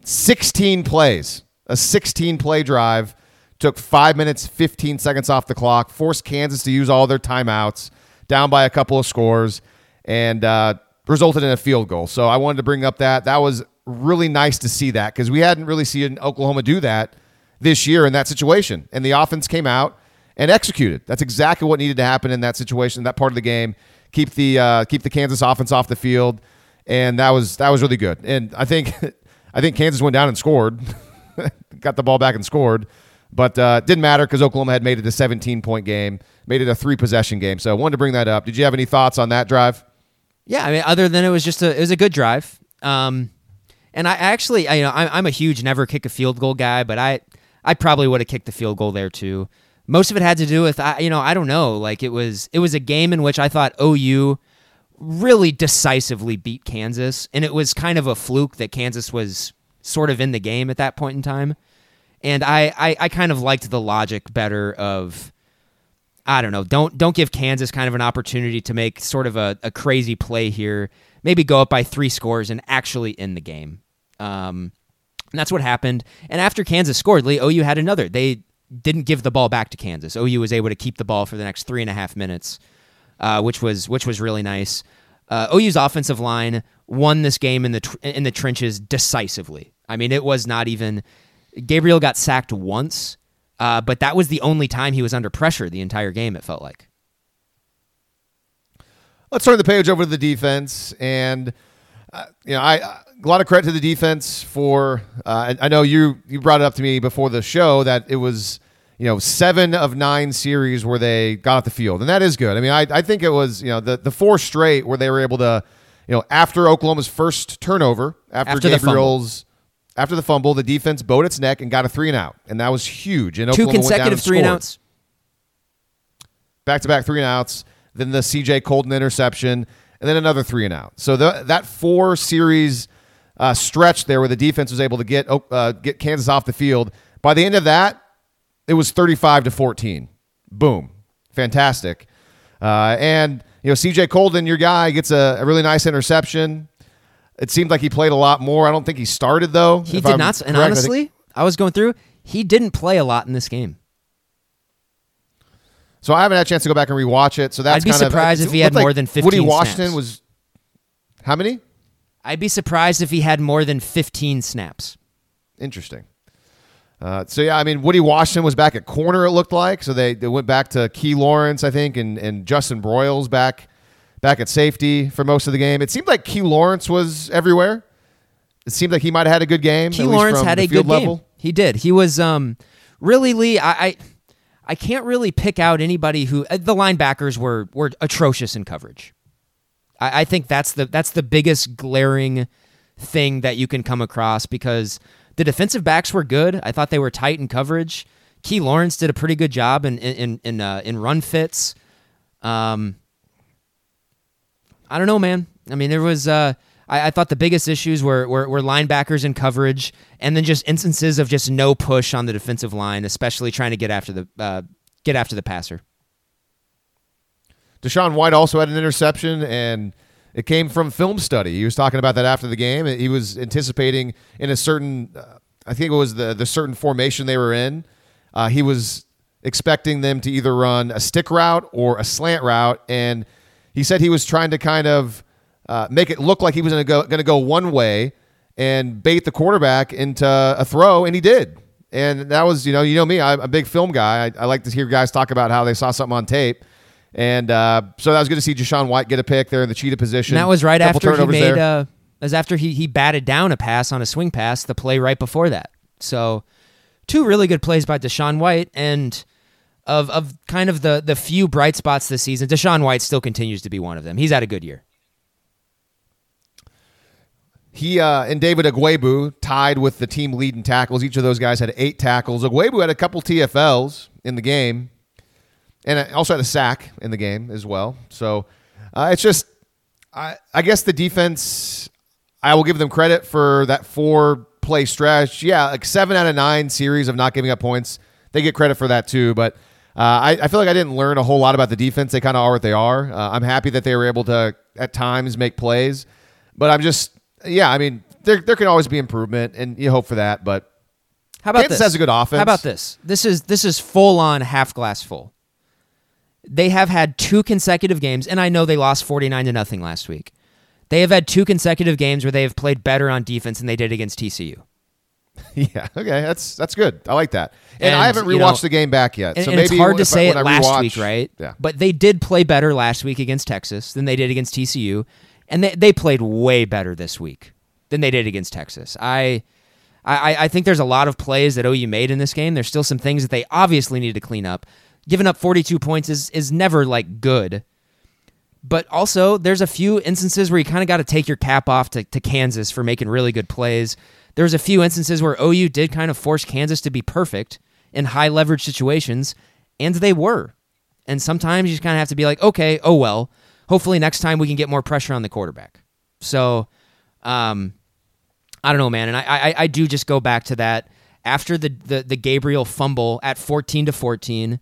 16 plays, a 16 play drive, took five minutes, 15 seconds off the clock, forced Kansas to use all their timeouts, down by a couple of scores, and uh, resulted in a field goal. So I wanted to bring up that. That was really nice to see that because we hadn't really seen Oklahoma do that this year in that situation. And the offense came out and executed. That's exactly what needed to happen in that situation, that part of the game. Keep the uh, keep the Kansas offense off the field, and that was that was really good. And I think I think Kansas went down and scored, got the ball back and scored, but uh, didn't matter because Oklahoma had made it a 17 point game, made it a three possession game. So I wanted to bring that up. Did you have any thoughts on that drive? Yeah, I mean, other than it was just a it was a good drive. Um, and I actually, I, you know, I'm, I'm a huge never kick a field goal guy, but I I probably would have kicked the field goal there too. Most of it had to do with I, you know, I don't know, like it was it was a game in which I thought OU really decisively beat Kansas, and it was kind of a fluke that Kansas was sort of in the game at that point in time. And I, I, I kind of liked the logic better of I don't know. Don't don't give Kansas kind of an opportunity to make sort of a, a crazy play here. Maybe go up by three scores and actually end the game. Um, and that's what happened. And after Kansas scored, Lee, OU had another. They didn't give the ball back to Kansas. OU was able to keep the ball for the next three and a half minutes, uh, which was which was really nice. Uh, OU's offensive line won this game in the tr- in the trenches decisively. I mean, it was not even. Gabriel got sacked once uh, but that was the only time he was under pressure the entire game, it felt like. Let's turn the page over to the defense. And, uh, you know, I, a lot of credit to the defense for, uh, I know you, you brought it up to me before the show that it was, you know, seven of nine series where they got off the field. And that is good. I mean, I, I think it was, you know, the, the four straight where they were able to, you know, after Oklahoma's first turnover, after, after Gabriel's after the fumble, the defense bowed its neck and got a three and out, and that was huge. And two Oklahoma consecutive three and outs, back to back three and outs. Then the C.J. Coldon interception, and then another three and out. So the, that four series uh, stretch there, where the defense was able to get uh, get Kansas off the field. By the end of that, it was thirty-five to fourteen. Boom, fantastic. Uh, and you know, C.J. Coldon, your guy, gets a, a really nice interception. It seemed like he played a lot more. I don't think he started though. He did I'm not. And correct, honestly, I, think, I was going through. He didn't play a lot in this game. So I haven't had a chance to go back and rewatch it. So that's I'd be surprised of, if he had like more than fifteen. Woody Washington snaps. was how many? I'd be surprised if he had more than fifteen snaps. Interesting. Uh, so yeah, I mean Woody Washington was back at corner. It looked like so they, they went back to Key Lawrence, I think, and and Justin Broiles back back at safety for most of the game. It seemed like Key Lawrence was everywhere. It seemed like he might have had a good game. Key Lawrence had a good level. game. He did. He was um, really Lee. I, I I can't really pick out anybody who uh, the linebackers were were atrocious in coverage. I, I think that's the that's the biggest glaring thing that you can come across because the defensive backs were good. I thought they were tight in coverage. Key Lawrence did a pretty good job in in in uh, in run fits. Um, I don't know, man. I mean, there was. Uh, I, I thought the biggest issues were, were, were linebackers in coverage, and then just instances of just no push on the defensive line, especially trying to get after the uh, get after the passer. DaShaun White also had an interception, and it came from film study. He was talking about that after the game. He was anticipating in a certain, uh, I think it was the the certain formation they were in. Uh, he was expecting them to either run a stick route or a slant route, and he said he was trying to kind of uh, make it look like he was going to go one way and bait the quarterback into a throw, and he did. And that was, you know, you know me, I'm a big film guy. I, I like to hear guys talk about how they saw something on tape. And uh, so that was good to see DaShaun White get a pick there in the cheetah position. And that was right after he made, uh, as after he, he batted down a pass on a swing pass, the play right before that. So two really good plays by DaShaun White. And of, of kind of the, the few bright spots this season, DaShaun White still continues to be one of them. He's had a good year. He uh, and David Ugwoegbu tied with the team lead in tackles. Each of those guys had eight tackles. Ugwoegbu had a couple TFLs in the game, and I also had a sack in the game as well. So uh, it's just, I, I guess the defense. I will give them credit for that four play stretch. Yeah, like seven out of nine series of not giving up points. They get credit for that too. But uh, I, I, feel like I didn't learn a whole lot about the defense. They kind of are what they are. Uh, I'm happy that they were able to at times make plays, but I'm just yeah, I mean, there there can always be improvement, and you hope for that. But how about Kansas this? has a good offense. How about this? This is this is full on half glass full. They have had two consecutive games, and I know they lost forty nine to nothing last week. They have had two consecutive games where they have played better on defense than they did against TCU. Yeah, okay, that's that's good. I like that. And, and I haven't rewatched you know, the game back yet, and, so and maybe it's hard to say I, it last rewatch, week, right? Yeah. But they did play better last week against Texas than they did against TCU, and they they played way better this week than they did against Texas. I, I, I think there's a lot of plays that OU made in this game. There's still some things that they obviously need to clean up. Giving up 42 points is is never like good. But also, there's a few instances where you kind of got to take your cap off to, to Kansas for making really good plays. There's a few instances where OU did kind of force Kansas to be perfect in high leverage situations, and they were. And sometimes you just kind of have to be like, okay, oh well. Hopefully next time we can get more pressure on the quarterback. So um, I don't know, man, and I, I I do just go back to that after the the, the Gabriel fumble at fourteen to fourteen.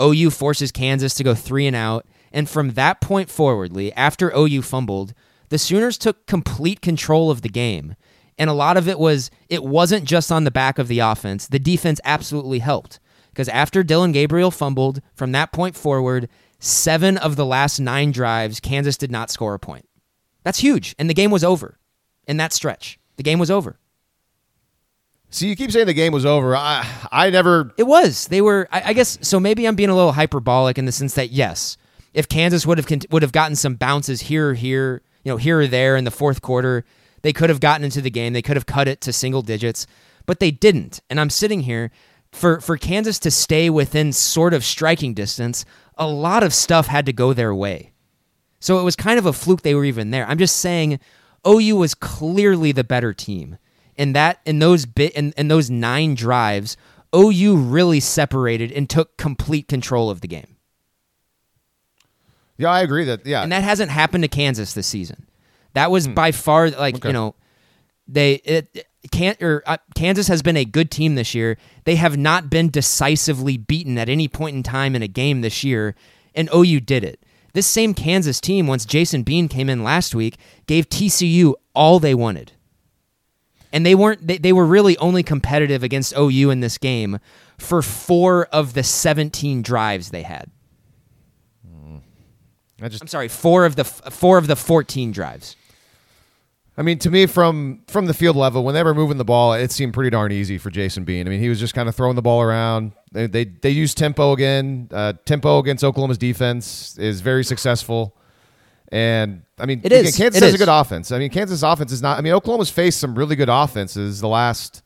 OU forces Kansas to go three and out, and from that point forwardly, after OU fumbled, the Sooners took complete control of the game. And a lot of it was it wasn't just on the back of the offense. The defense absolutely helped. Because after Dillon Gabriel fumbled, from that point forward, seven of the last nine drives, Kansas did not score a point. That's huge. And the game was over in that stretch. The game was over. See, you keep saying the game was over. I I never. It was. They were. I, I guess so. Maybe I'm being a little hyperbolic in the sense that yes, if Kansas would have would have gotten some bounces here, here, you know, here or there in the fourth quarter, they could have gotten into the game. They could have cut it to single digits, but they didn't. And I'm sitting here for for Kansas to stay within sort of striking distance. A lot of stuff had to go their way, so it was kind of a fluke they were even there. I'm just saying OU was clearly the better team. In that in those bit in, in those nine drives, OU really separated and took complete control of the game. Yeah, I agree that yeah. And that hasn't happened to Kansas this season. That was hmm. by far like, okay. you know, they it, can't or uh, Kansas has been a good team this year. They have not been decisively beaten at any point in time in a game this year, and OU did it. This same Kansas team, once Jason Bean came in last week, gave TCU all they wanted. And they weren't they, they were really only competitive against OU in this game for 4 of the 17 drives they had. I just, I'm sorry, 4 of the 4 of the 14 drives. I mean, to me, from from the field level, when they were moving the ball, it seemed pretty darn easy for Jason Bean. I mean, he was just kind of throwing the ball around. They they, they used tempo again. Uh, tempo against Oklahoma's defense is very successful, And I mean, It is. Kansas It has a good offense. I mean, Kansas offense is not. I mean, Oklahoma's faced some really good offenses the last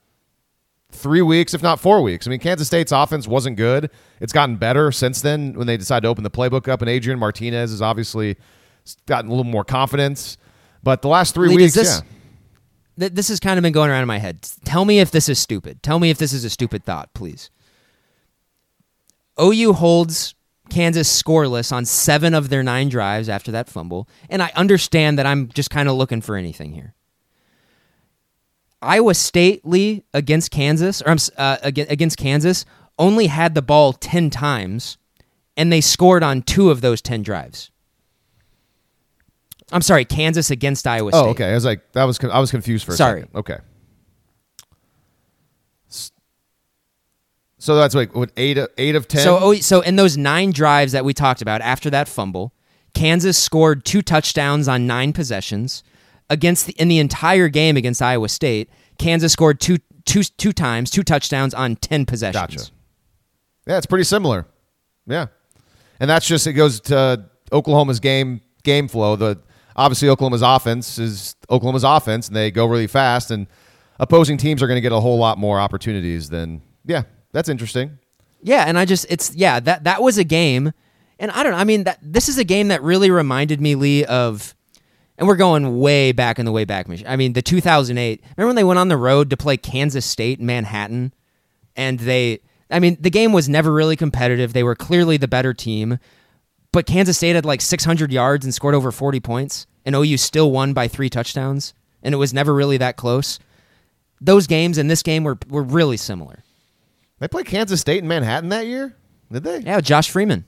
three weeks, if not four weeks. I mean, Kansas State's offense wasn't good. It's gotten better since then when they decided to open the playbook up, and Adrian Martinez has obviously gotten a little more confidence. But the last three Lee, weeks, this- yeah. Th- this has kind of been going around in my head. Tell me if this is stupid. Tell me if this is a stupid thought, please. OU holds Kansas scoreless on seven of their nine drives after that fumble, and I understand that I'm just kind of looking for anything here. Iowa State Lee against Kansas, or I'm uh, against Kansas, only had the ball ten times, and they scored on two of those ten drives. I'm sorry, Kansas against Iowa State. Oh, okay. I was like, that was I was confused for a Sorry. second. Okay. So that's like what eight of, eight of ten. So, oh, so in those nine drives that we talked about after that fumble, Kansas scored two touchdowns on nine possessions. Against the, in the entire game against Iowa State, Kansas scored two, two, two times, two touchdowns on ten possessions. Gotcha. Yeah, it's pretty similar. Yeah, and that's just it goes to Oklahoma's game game flow. The obviously Oklahoma's offense is Oklahoma's offense, and they go really fast, and opposing teams are going to get a whole lot more opportunities than. Yeah, that's interesting. Yeah, and I just it's yeah that that was a game, and I don't know. I mean that this is a game that really reminded me, Lee, of, and we're going way back in the way back machine. I mean the 2008. Remember when they went on the road to play Kansas State in Manhattan, and they. I mean the game was never really competitive. They were clearly the better team, but Kansas State had like 600 yards and scored over 40 points, and OU still won by three touchdowns, and it was never really that close. Those games and this game were were really similar. They played Kansas State in Manhattan that year. Did they? Yeah, Josh Freeman.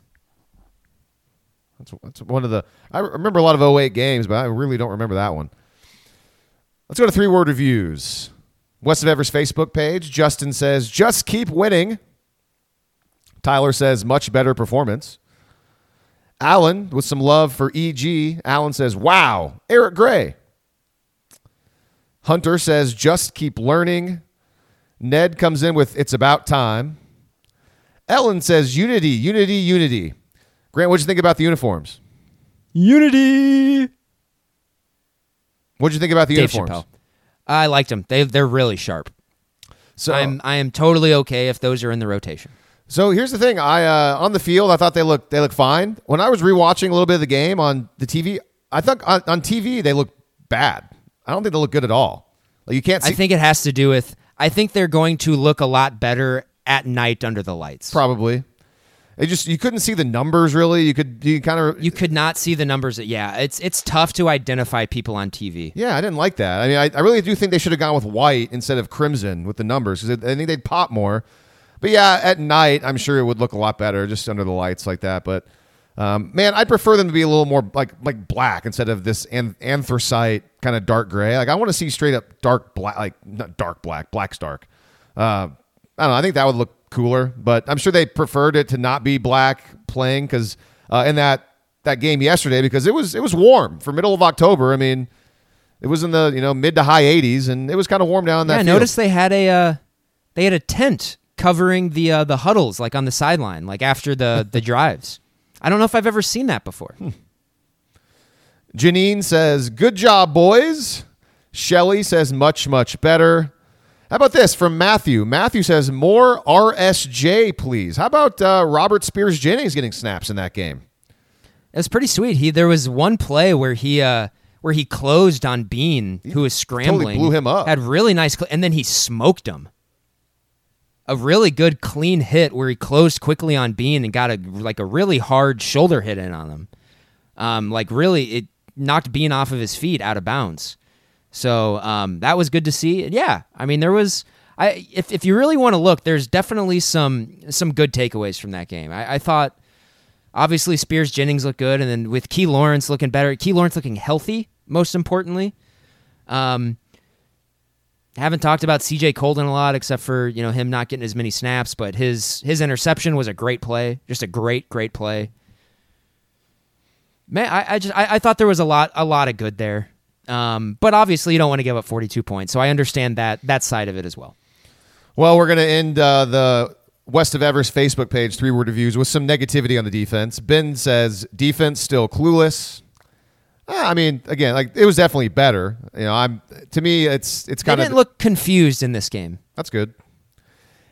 That's, that's one of the. I remember a lot of 08 games, but I really don't remember that one. Let's go to three word reviews. West of Everest Facebook page. Justin says, just keep winning. Tyler says, much better performance. Alan, with some love for EG, Alan says, wow, Eric Gray. Hunter says, just keep learning. Ned comes in with, it's about time. Ellen says, unity, unity, unity. Grant, what'd you think about the uniforms? Unity. What'd you think about the Dave uniforms? Chappelle. I liked them. They they're really sharp. So I'm I am totally okay if those are in the rotation. So here's the thing. I uh, on the field, I thought they looked they look fine. When I was rewatching a little bit of the game on the TV, I thought on, on TV they look bad. I don't think they look good at all. Like you can't see I think it has to do with I think they're going to look a lot better at night under the lights. probably. It just you couldn't see the numbers really. You could you kind of You could not see the numbers. Yeah, it's it's tough to identify people on TV. yeah. I didn't like that. I mean, I, I really do think they should have gone with white instead of crimson with the numbers because I think they'd pop more. But yeah, at night I'm sure it would look a lot better just under the lights like that. But um, man, I'd prefer them to be a little more like like black instead of this an- anthracite kind of dark gray. Like I want to see straight up dark black, like not dark black, black stark. Uh, I don't know. I think that would look cooler, but I'm sure they preferred it to not be black playing because uh, in that that game yesterday because it was it was warm for middle of October. I mean, it was in the you know mid to high 80s and it was kind of warm down that. Yeah, I field. noticed they had a uh, they had a tent covering the uh, the huddles like on the sideline like after the the drives. I don't know if I've ever seen that before. Janine says, "Good job, boys." Shelly says, "Much much better." How about this from Matthew? Matthew says, "More RSJ, please." How about uh, Robert Spears Jennings getting snaps in that game? It was pretty sweet. He there was one play where he uh where he closed on Bean, who was scrambling. totally blew him up. Had really nice, cl- and then he smoked him. A really good clean hit where he closed quickly on Bean and got a like a really hard shoulder hit in on him. Um, like really, it knocked Bean off of his feet out of bounds. So um, that was good to see. And yeah, I mean there was. I if if you really want to look, there's definitely some some good takeaways from that game. I, I thought obviously Spears Jennings looked good, and then with Key Lawrence looking better, Key Lawrence looking healthy, most importantly. Um, haven't talked about C.J. Coldon a lot, except for you know him not getting as many snaps, but his his interception was a great play, just a great great play. Man, I, I just I, I thought there was a lot a lot of good there, um, but obviously you don't want to give up 42 points, so I understand that that side of it as well. Well, we're going to end uh, the West of Everest Facebook page, three word reviews, with some negativity on the defense. Ben says, defense still clueless. I mean, again, like it was definitely better. You know, I'm to me, it's it's kind they of didn't look confused in this game. That's good.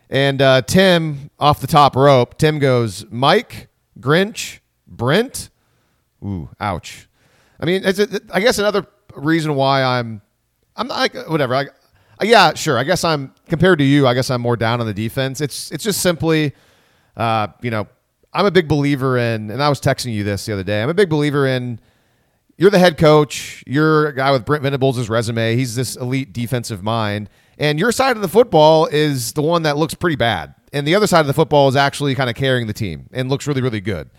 And uh, Tim off the top rope. Tim goes, Mike, Grinch, Brent. Ooh, ouch. I mean, it's a, I guess another reason why I'm, I'm not like whatever. I, yeah, sure. I guess I'm compared to you. I guess I'm more down on the defense. It's it's just simply, uh, you know, I'm a big believer in, and I was texting you this the other day. I'm a big believer in. You're the head coach. You're a guy with Brent Venables' resume. He's this elite defensive mind, and your side of the football is the one that looks pretty bad, and the other side of the football is actually kind of carrying the team and looks really, really good.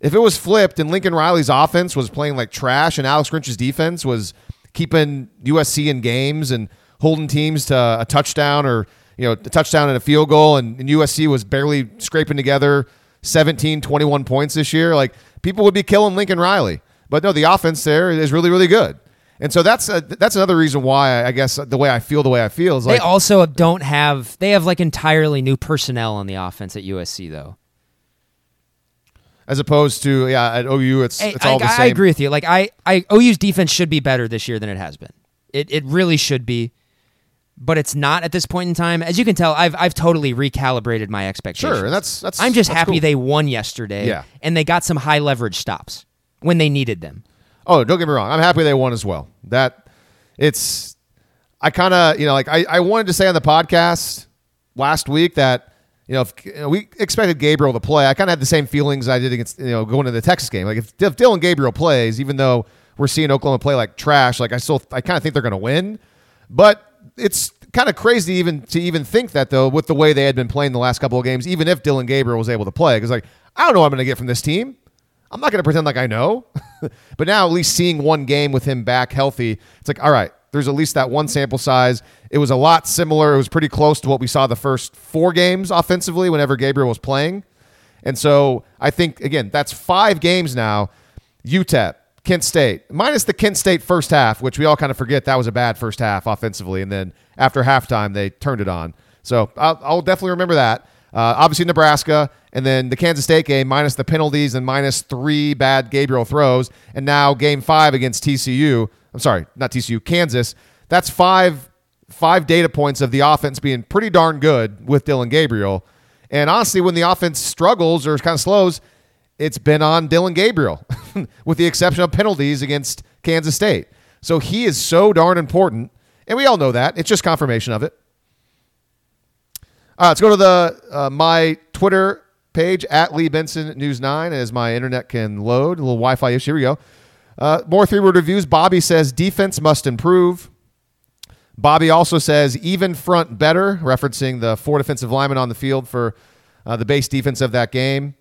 If it was flipped and Lincoln Riley's offense was playing like trash and Alex Grinch's defense was keeping USC in games and holding teams to a touchdown or you know a touchdown and a field goal and, and USC was barely scraping together 17 21 points this year like people would be killing Lincoln Riley but no the offense there is really really good and so that's a, that's another reason why I guess the way I feel the way I feel is like they also don't have they have like entirely new personnel on the offense at USC though as opposed to yeah at OU it's it's all I, the same. I agree with you. Like I, I OU's defense should be better this year than it has been. It it really should be, but it's not at this point in time. As you can tell, I've I've totally recalibrated my expectations. Sure, and that's that's. I'm just that's happy cool. they won yesterday. Yeah. and they got some high leverage stops when they needed them. Oh, don't get me wrong. I'm happy they won as well. That it's. I kind of you know like I I wanted to say on the podcast last week that you know, if you know, we expected Gabriel to play, I kind of had the same feelings I did against you know going to the Texas game. Like if, if Dillon Gabriel plays, even though we're seeing Oklahoma play like trash, like I still I kind of think they're going to win. But it's kind of crazy even to even think that though with the way they had been playing the last couple of games, even if Dillon Gabriel was able to play, because like I don't know what I'm going to get from this team. I'm not going to pretend like I know. but now at least seeing one game with him back healthy, it's like all right, there's at least that one sample size. It was a lot similar. It was pretty close to what we saw the first four games offensively whenever Gabriel was playing. And so I think, again, that's five games now. UTEP, Kent State, minus the Kent State first half, which we all kind of forget that was a bad first half offensively. And then after halftime, they turned it on. So I'll, I'll definitely remember that. Uh, obviously, Nebraska, and then the Kansas State game, minus the penalties and minus three bad Gabriel throws. And now game five against TCU. I'm sorry, not TCU, Kansas. That's five five data points of the offense being pretty darn good with Dillon Gabriel. And honestly, when the offense struggles or kind of slows, it's been on Dillon Gabriel, with the exception of penalties against Kansas State. So he is so darn important, and we all know that. It's just confirmation of it. All right, let's go to the uh, my Twitter page at Lee Benson News Nine as my internet can load. A little Wi-Fi issue. Here we go. Uh, more three word reviews. Bobby says defense must improve. Bobby also says even front better, referencing the four defensive linemen on the field for uh, the base defense of that game.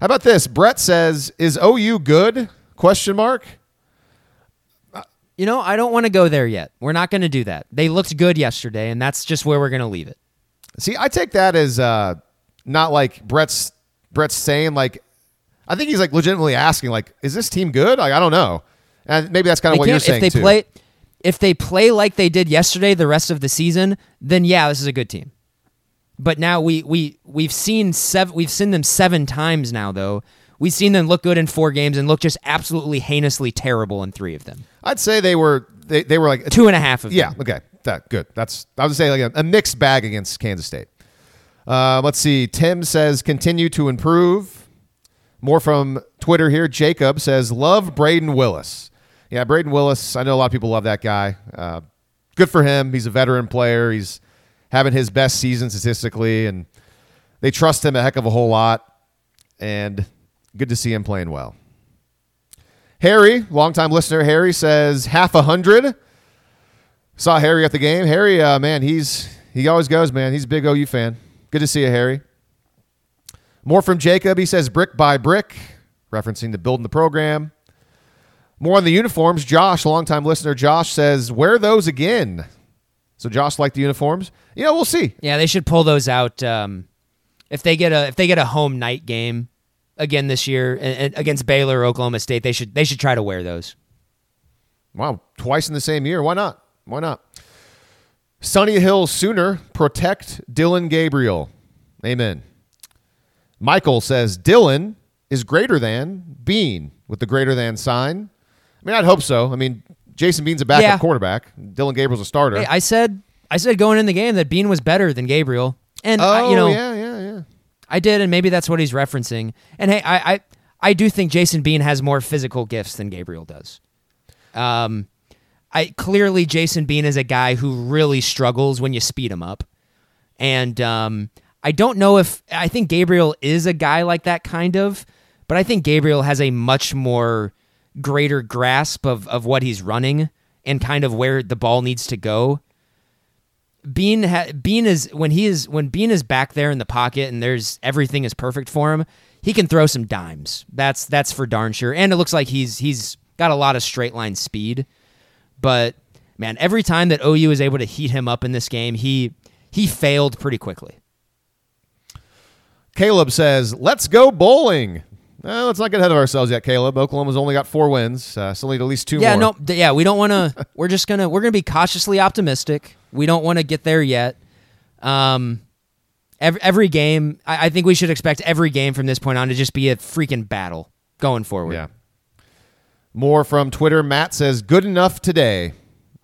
How about this? Brett says, "Is OU good?" Question mark. You know, I don't want to go there yet. We're not going to do that. They looked good yesterday, and that's just where we're going to leave it. See, I take that as uh, not like Brett's Brett's saying like I think he's like legitimately asking, like, is this team good? Like, I don't know. And maybe that's kind of what you're saying if they too. Play, if they play like they did yesterday, the rest of the season, then yeah, this is a good team. But now we we we've seen seven. We've seen them seven times now, though. We've seen them look good in four games and look just absolutely heinously terrible in three of them. I'd say they were they, they were like two and a half of yeah. them. Okay, that good. That's I would say like a, a mixed bag against Kansas State. Uh, let's see. Tim says continue to improve. More from Twitter here. Jacob says, Love Brayden Willis. Yeah, Brayden Willis. I know a lot of people love that guy. Uh, good for him. He's a veteran player. He's having his best season statistically, and they trust him a heck of a whole lot. And good to see him playing well. Harry, longtime listener, Harry says half a hundred. Saw Harry at the game. Harry, uh, man, he's he always goes, man. He's a big OU fan. Good to see you, Harry. More from Jacob. He says brick by brick, referencing the building the program. More on the uniforms. Josh, longtime listener, Josh says, wear those again. So Josh liked the uniforms. Yeah, we'll see. Yeah, they should pull those out um, if they get a if they get a home night game again this year against Baylor or Oklahoma State. They should they should try to wear those. Wow, twice in the same year. Why not? Why not? Sunny Hill Sooner protect Dillon Gabriel. Amen. Michael says Dillon is greater than Bean with the greater than sign. I mean, I'd hope so. I mean, Jason Bean's a backup yeah. quarterback. Dillon Gabriel's a starter. Hey, I said I said going in the game that Bean was better than Gabriel, and oh, I, you know, yeah, yeah, yeah. I did, and maybe that's what he's referencing. And hey, I, I, I do think Jason Bean has more physical gifts than Gabriel does. Um, I clearly Jason Bean is a guy who really struggles when you speed him up, and um, I don't know if I think Gabriel is a guy like that kind of, but I think Gabriel has a much more greater grasp of of what he's running and kind of where the ball needs to go. Bean ha- Bean is when he is when Bean is back there in the pocket and there's everything is perfect for him. He can throw some dimes. That's that's for darn sure. And it looks like he's he's got a lot of straight line speed. But man, every time that OU is able to heat him up in this game, he he failed pretty quickly. Caleb says, "Let's go bowling." Let's not get ahead of ourselves yet, Caleb. Oklahoma's only got four wins, uh, still need at least two yeah, more. no, yeah, we don't want to. we're just gonna we're gonna be cautiously optimistic. We don't want to get there yet. Um, every every game, I, I think we should expect every game from this point on to just be a freaking battle going forward. Yeah. More from Twitter. Matt says, "Good enough today."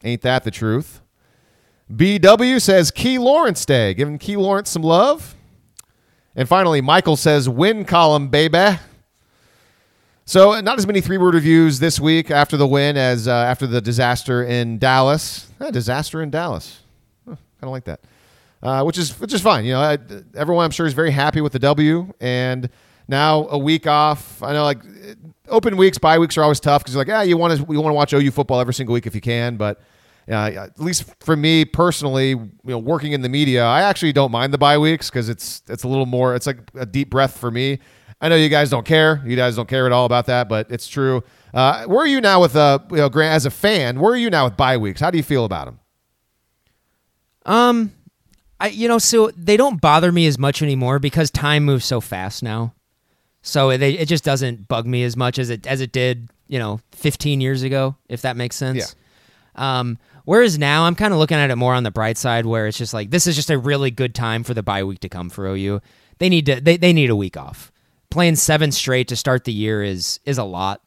Ain't that the truth? BW says, "Key Lawrence Day, giving Key Lawrence some love." And finally, Michael says, "Win column, baby." So, not as many three word reviews this week after the win as uh, after the disaster in Dallas. Eh, disaster in Dallas. Huh, kind of like that. Uh, which is which is fine. You know, I, everyone I'm sure is very happy with the W. And now a week off. I know like open weeks, bye weeks are always tough because you're like, yeah, you want to you want to watch OU football every single week if you can. But uh, at least for me personally, you know, working in the media, I actually don't mind the bye weeks because it's it's a little more. It's like a deep breath for me I know you guys don't care. You guys don't care at all about that, but it's true. Uh, where are you now with uh, you know, Grant as a fan? Where are you now with bye weeks? How do you feel about them? Um, I you know so they don't bother me as much anymore because time moves so fast now. So they, it just doesn't bug me as much as it as it did you know 15 years ago, if that makes sense. Yeah. Um, whereas now I'm kind of looking at it more on the bright side, where it's just like this is just a really good time for the bye week to come for OU. They need to they, they need a week off playing seven straight to start the year is is a lot,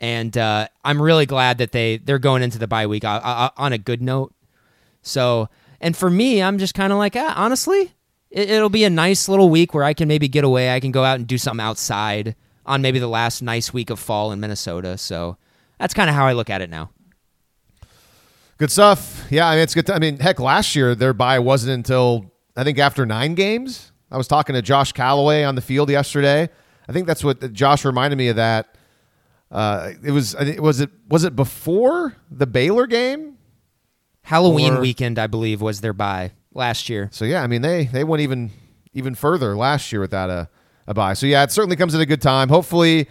and uh, I'm really glad that they they're going into the bye week uh, uh, on a good note. So, and for me, I'm just kind of like, ah, honestly, it, it'll be a nice little week where I can maybe get away. I can go out and do something outside on maybe the last nice week of fall in Minnesota. So that's kind of how I look at it now. Good stuff. Yeah, I mean it's good. To, I mean, heck, last year their bye wasn't until I think after nine games. I was talking to Josh Calloway on the field yesterday. I think that's what Josh reminded me of that. Uh, it was was it was it before the Baylor game? Halloween or, weekend, I believe, was their bye last year. So yeah, I mean they they went even even further last year without a a bye. So yeah, it certainly comes at a good time. Hopefully,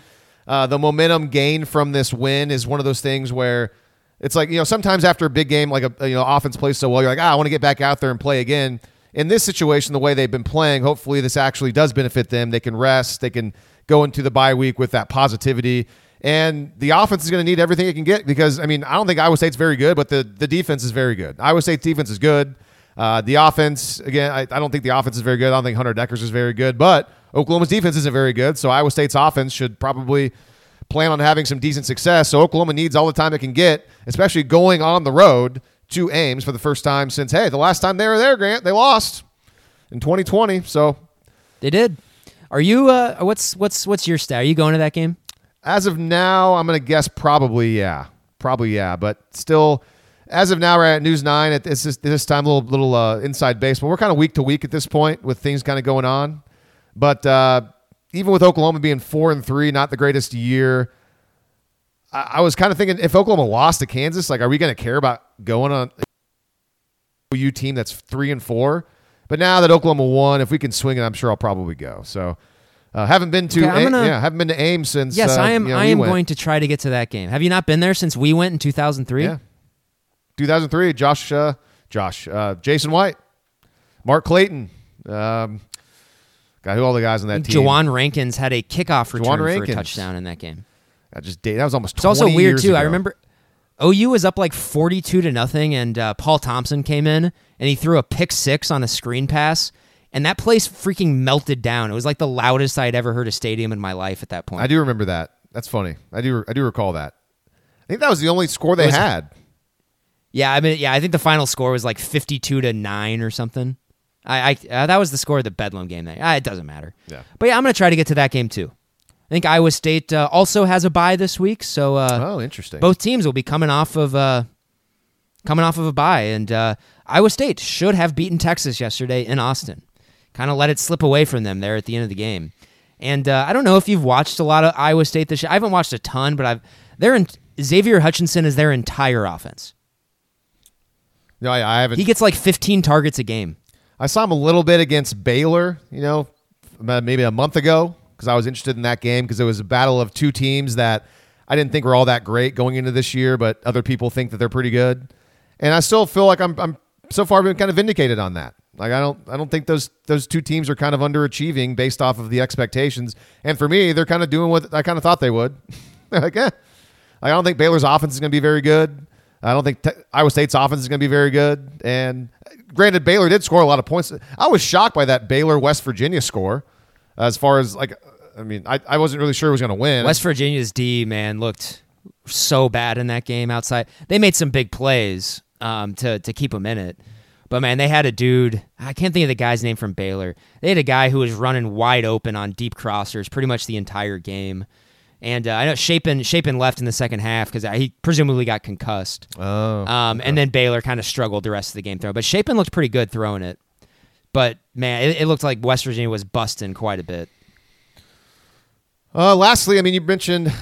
uh, the momentum gained from this win is one of those things where it's like you know sometimes after a big game like a you know offense plays so well, you're like ah I want to get back out there and play again in this situation, the way they've been playing, hopefully this actually does benefit them. They can rest, they can go into the bye week with that positivity. And the offense is going to need everything it can get because, I mean, I don't think Iowa State's very good, but the, the defense is very good. Iowa State's defense is good. Uh, the offense, again, I, I, don't think the offense is very good. I don't think Hunter Dekkers is very good, but Oklahoma's defense isn't very good. So Iowa State's offense should probably plan on having some decent success. So Oklahoma needs all the time it can get, especially going on the road to Ames for the first time since hey, the last time they were there, Grant, they lost in 2020. So they did. Are you? Uh, what's what's what's your stat? Are you going to that game? As of now, I'm going to guess probably yeah, probably yeah, but still. As of now, we're at News Nine. At this this time, a little little uh, inside baseball. We're kind of week to week at this point with things kind of going on. But uh, even with Oklahoma being four and three, not the greatest year, I, I was kind of thinking if Oklahoma lost to Kansas, like, are we going to care about going on a U team that's three and four? But now that Oklahoma won, if we can swing it, I'm sure I'll probably go. So. Uh, haven't been to okay, gonna, yeah, haven't been to Ames since. Yes, uh, I am. You know, I am going to try to get to that game. Have you not been there since we went in 2003? Yeah, 2003. Josh, uh, Josh, uh, Jason White, Mark Clayton, um, got who all the guys on that team. Jawan Rankins had a kickoff return for a touchdown in that game. I just that was almost. It's also weird too. Ago. I remember OU was up like forty-two to nothing, and uh, Paul Thompson came in and he threw a pick six on a screen pass, and that place freaking melted down. It was like the loudest I'd ever heard a stadium in my life at that point. I do remember that. That's funny. I do. I do recall that. I think that was the only score they Was- had. Yeah, I mean, yeah, I think the final score was like fifty-two to nine or something. I, I uh, that was the score of the Bedlam game. There, uh, it doesn't matter. Yeah. But yeah, I'm gonna try to get to that game too. I think Iowa State uh, also has a bye this week, so uh, Oh, interesting. both teams will be coming off of uh, coming off of a bye, and uh, Iowa State should have beaten Texas yesterday in Austin. Kind of let it slip away from them there at the end of the game. And uh, I don't know if you've watched a lot of Iowa State this year. I haven't watched a ton, but I've they're in, Xavier Hutchinson is their entire offense. No, I, I haven't. He gets like 15 targets a game. I saw him a little bit against Baylor, you know, maybe a month ago because I was interested in that game because it was a battle of two teams that I didn't think were all that great going into this year, but other people think that they're pretty good. And I still feel like I'm, I'm so far been kind of vindicated on that. Like I don't I don't think those those two teams are kind of underachieving based off of the expectations. And for me, they're kind of doing what I kind of thought they would. They're like, eh. I don't think Baylor's offense is going to be very good. I don't think te- Iowa State's offense is going to be very good. And granted, Baylor did score a lot of points. I was shocked by that Baylor West Virginia score. As far as like, I mean, I, I wasn't really sure who was going to win. West Virginia's D man looked so bad in that game. Outside, they made some big plays um, to to keep them in it. But man, they had a dude. I can't think of the guy's name from Baylor. They had a guy who was running wide open on deep crossers pretty much the entire game. And uh, I know Shapen Shapen left in the second half because he presumably got concussed. oh, Um, and then Baylor kind of struggled the rest of the game throw. But Shapen looked pretty good throwing it. But man, it, it looked like West Virginia was busting quite a bit. Uh, lastly, I mean, you mentioned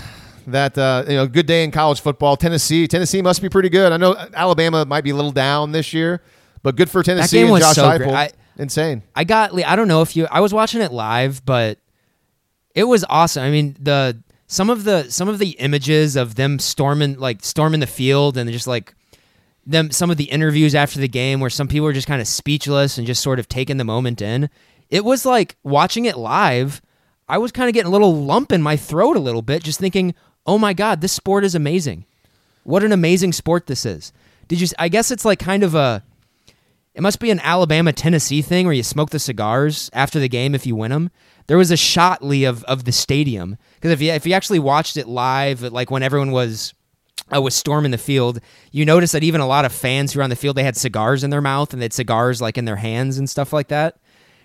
that uh, you know, good day in college football. Tennessee, Tennessee must be pretty good. I know Alabama might be a little down this year, but good for Tennessee game and was Josh so great. I- Insane. I got. I don't know if you. I was watching it live, but it was awesome. I mean, the some of the some of the images of them storming like storming the field and just like them some of the interviews after the game where some people were just kind of speechless and just sort of taking the moment in. It was like watching it live. I was kind of getting a little lump in my throat a little bit, just thinking, "Oh my god, this sport is amazing! What an amazing sport this is!" Did you? I guess it's like kind of a it must be an Alabama Tennessee thing where you smoke the cigars after the game if you win them. There was a shot, Lee, of, of the stadium because if you if you actually watched it live, like when everyone was uh, was storming the field, you notice that even a lot of fans who were on the field they had cigars in their mouth and they had cigars like in their hands and stuff like that.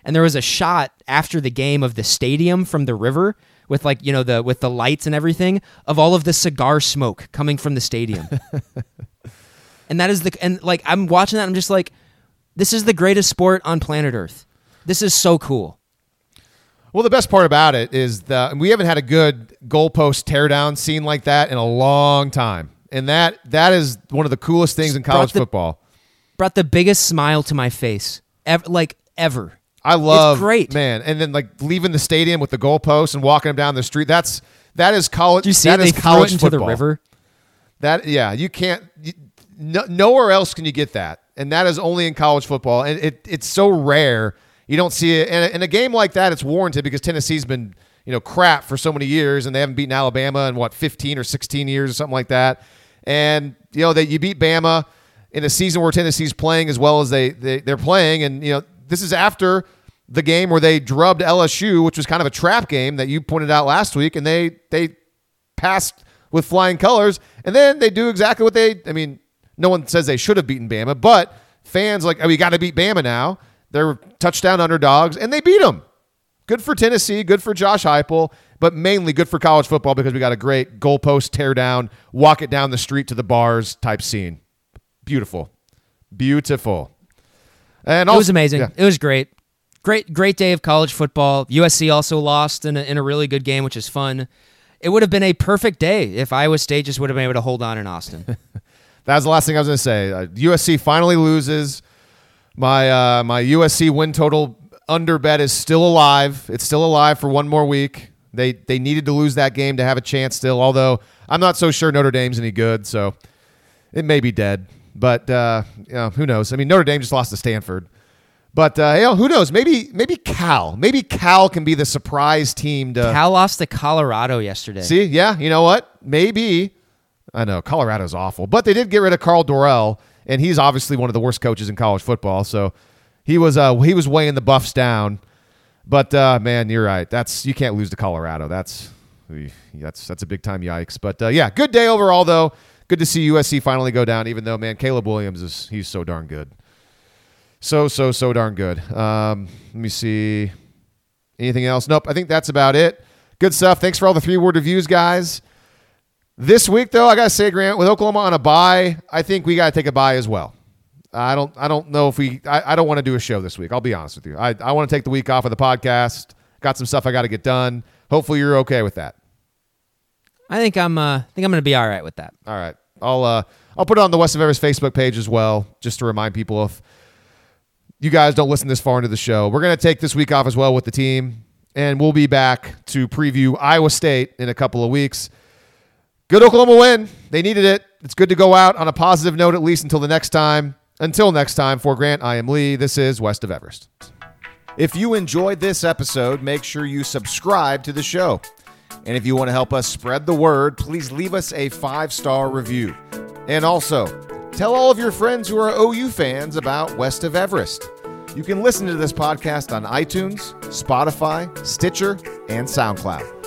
And there was a shot after the game of the stadium from the river with like you know the with the lights and everything of all of the cigar smoke coming from the stadium. and that is the and like I'm watching that I'm just like this is the greatest sport on planet Earth. This is so cool. Well, the best part about it is that we haven't had a good goalpost teardown scene like that in a long time, and that that is one of the coolest things in college Brought the- football. Brought the biggest smile to my face ever, like ever. I love great. man, and then like leaving the stadium with the goalpost and walking them down the street. That's that is college. Did you see that it? They is threw college it into football. the river. That yeah, you can't. You, no, nowhere else can you get that, and that is only in college football, and it it's so rare. You don't see it, and in a game like that, it's warranted because Tennessee's been you know crap for so many years, and they haven't beaten Alabama in what fifteen or sixteen years or something like that, and you know that you beat Bama in a season where Tennessee's playing as well as they, they they're playing, and you know this is after the game where they drubbed LSU, which was kind of a trap game that you pointed out last week, and they they passed with flying colors, and then they do exactly what they. I mean, no one says they should have beaten Bama, but fans like, oh, we got to beat Bama now. They're touchdown underdogs, and they beat them. Good for Tennessee, good for Josh Heupel, but mainly good for college football because we got a great goalpost tear down, walk it down the street to the bars type scene. Beautiful, beautiful, and It was amazing. yeah. It was great. Great, great day of college football. USC also lost in a, in a really good game, which is fun. It would have been a perfect day if Iowa State just would have been able to hold on in Austin. That was the last thing I was going to say. Uh, USC finally loses. My uh, my USC win total under bet is still alive. It's still alive for one more week. They they needed to lose that game to have a chance still. Although I'm not so sure Notre Dame's any good, so it may be dead. But uh, you know, who knows? I mean, Notre Dame just lost to Stanford. But uh, you know, who knows? Maybe maybe Cal. Maybe Cal can be the surprise team to Cal lost to Colorado yesterday. See, yeah, you know what? Maybe. I know Colorado's awful, but they did get rid of Karl Dorrell, and he's obviously one of the worst coaches in college football. So he was uh, he was weighing the Buffs down. But uh, man, you're right. That's you can't lose to Colorado. That's that's that's a big time yikes. But uh, yeah, good day overall though. good to see USC finally go down. Even though, man, Caleb Williams is he's so darn good, so so so darn good. Um, let me see. Anything else? Nope. I think that's about it. Good stuff. Thanks for all the three word reviews, guys. This week, though, I gotta say, Grant, with Oklahoma on a bye, I think we gotta take a bye as well. I don't. I don't know if we. I, I don't want to do a show this week. I'll be honest with you. I, I want to take the week off of the podcast. Got some stuff I got to get done. Hopefully, you're okay with that. I think I'm. Uh, I think I'm going to be all right with that. All right. I'll. Uh, I'll put it on the West of Everest Facebook page as well, just to remind people if you guys don't listen this far into the show. We're going to take this week off as well with the team, and we'll be back to preview Iowa State in a couple of weeks. Good Oklahoma win. They needed it. It's good to go out on a positive note at least until the next time. Until next time, for Grant, I am Lee. This is West of Everest. If you enjoyed this episode, make sure you subscribe to the show. And if you want to help us spread the word, please leave us a five star review. And also, tell all of your friends who are OU fans about West of Everest. You can listen to this podcast on iTunes, Spotify, Stitcher, and SoundCloud.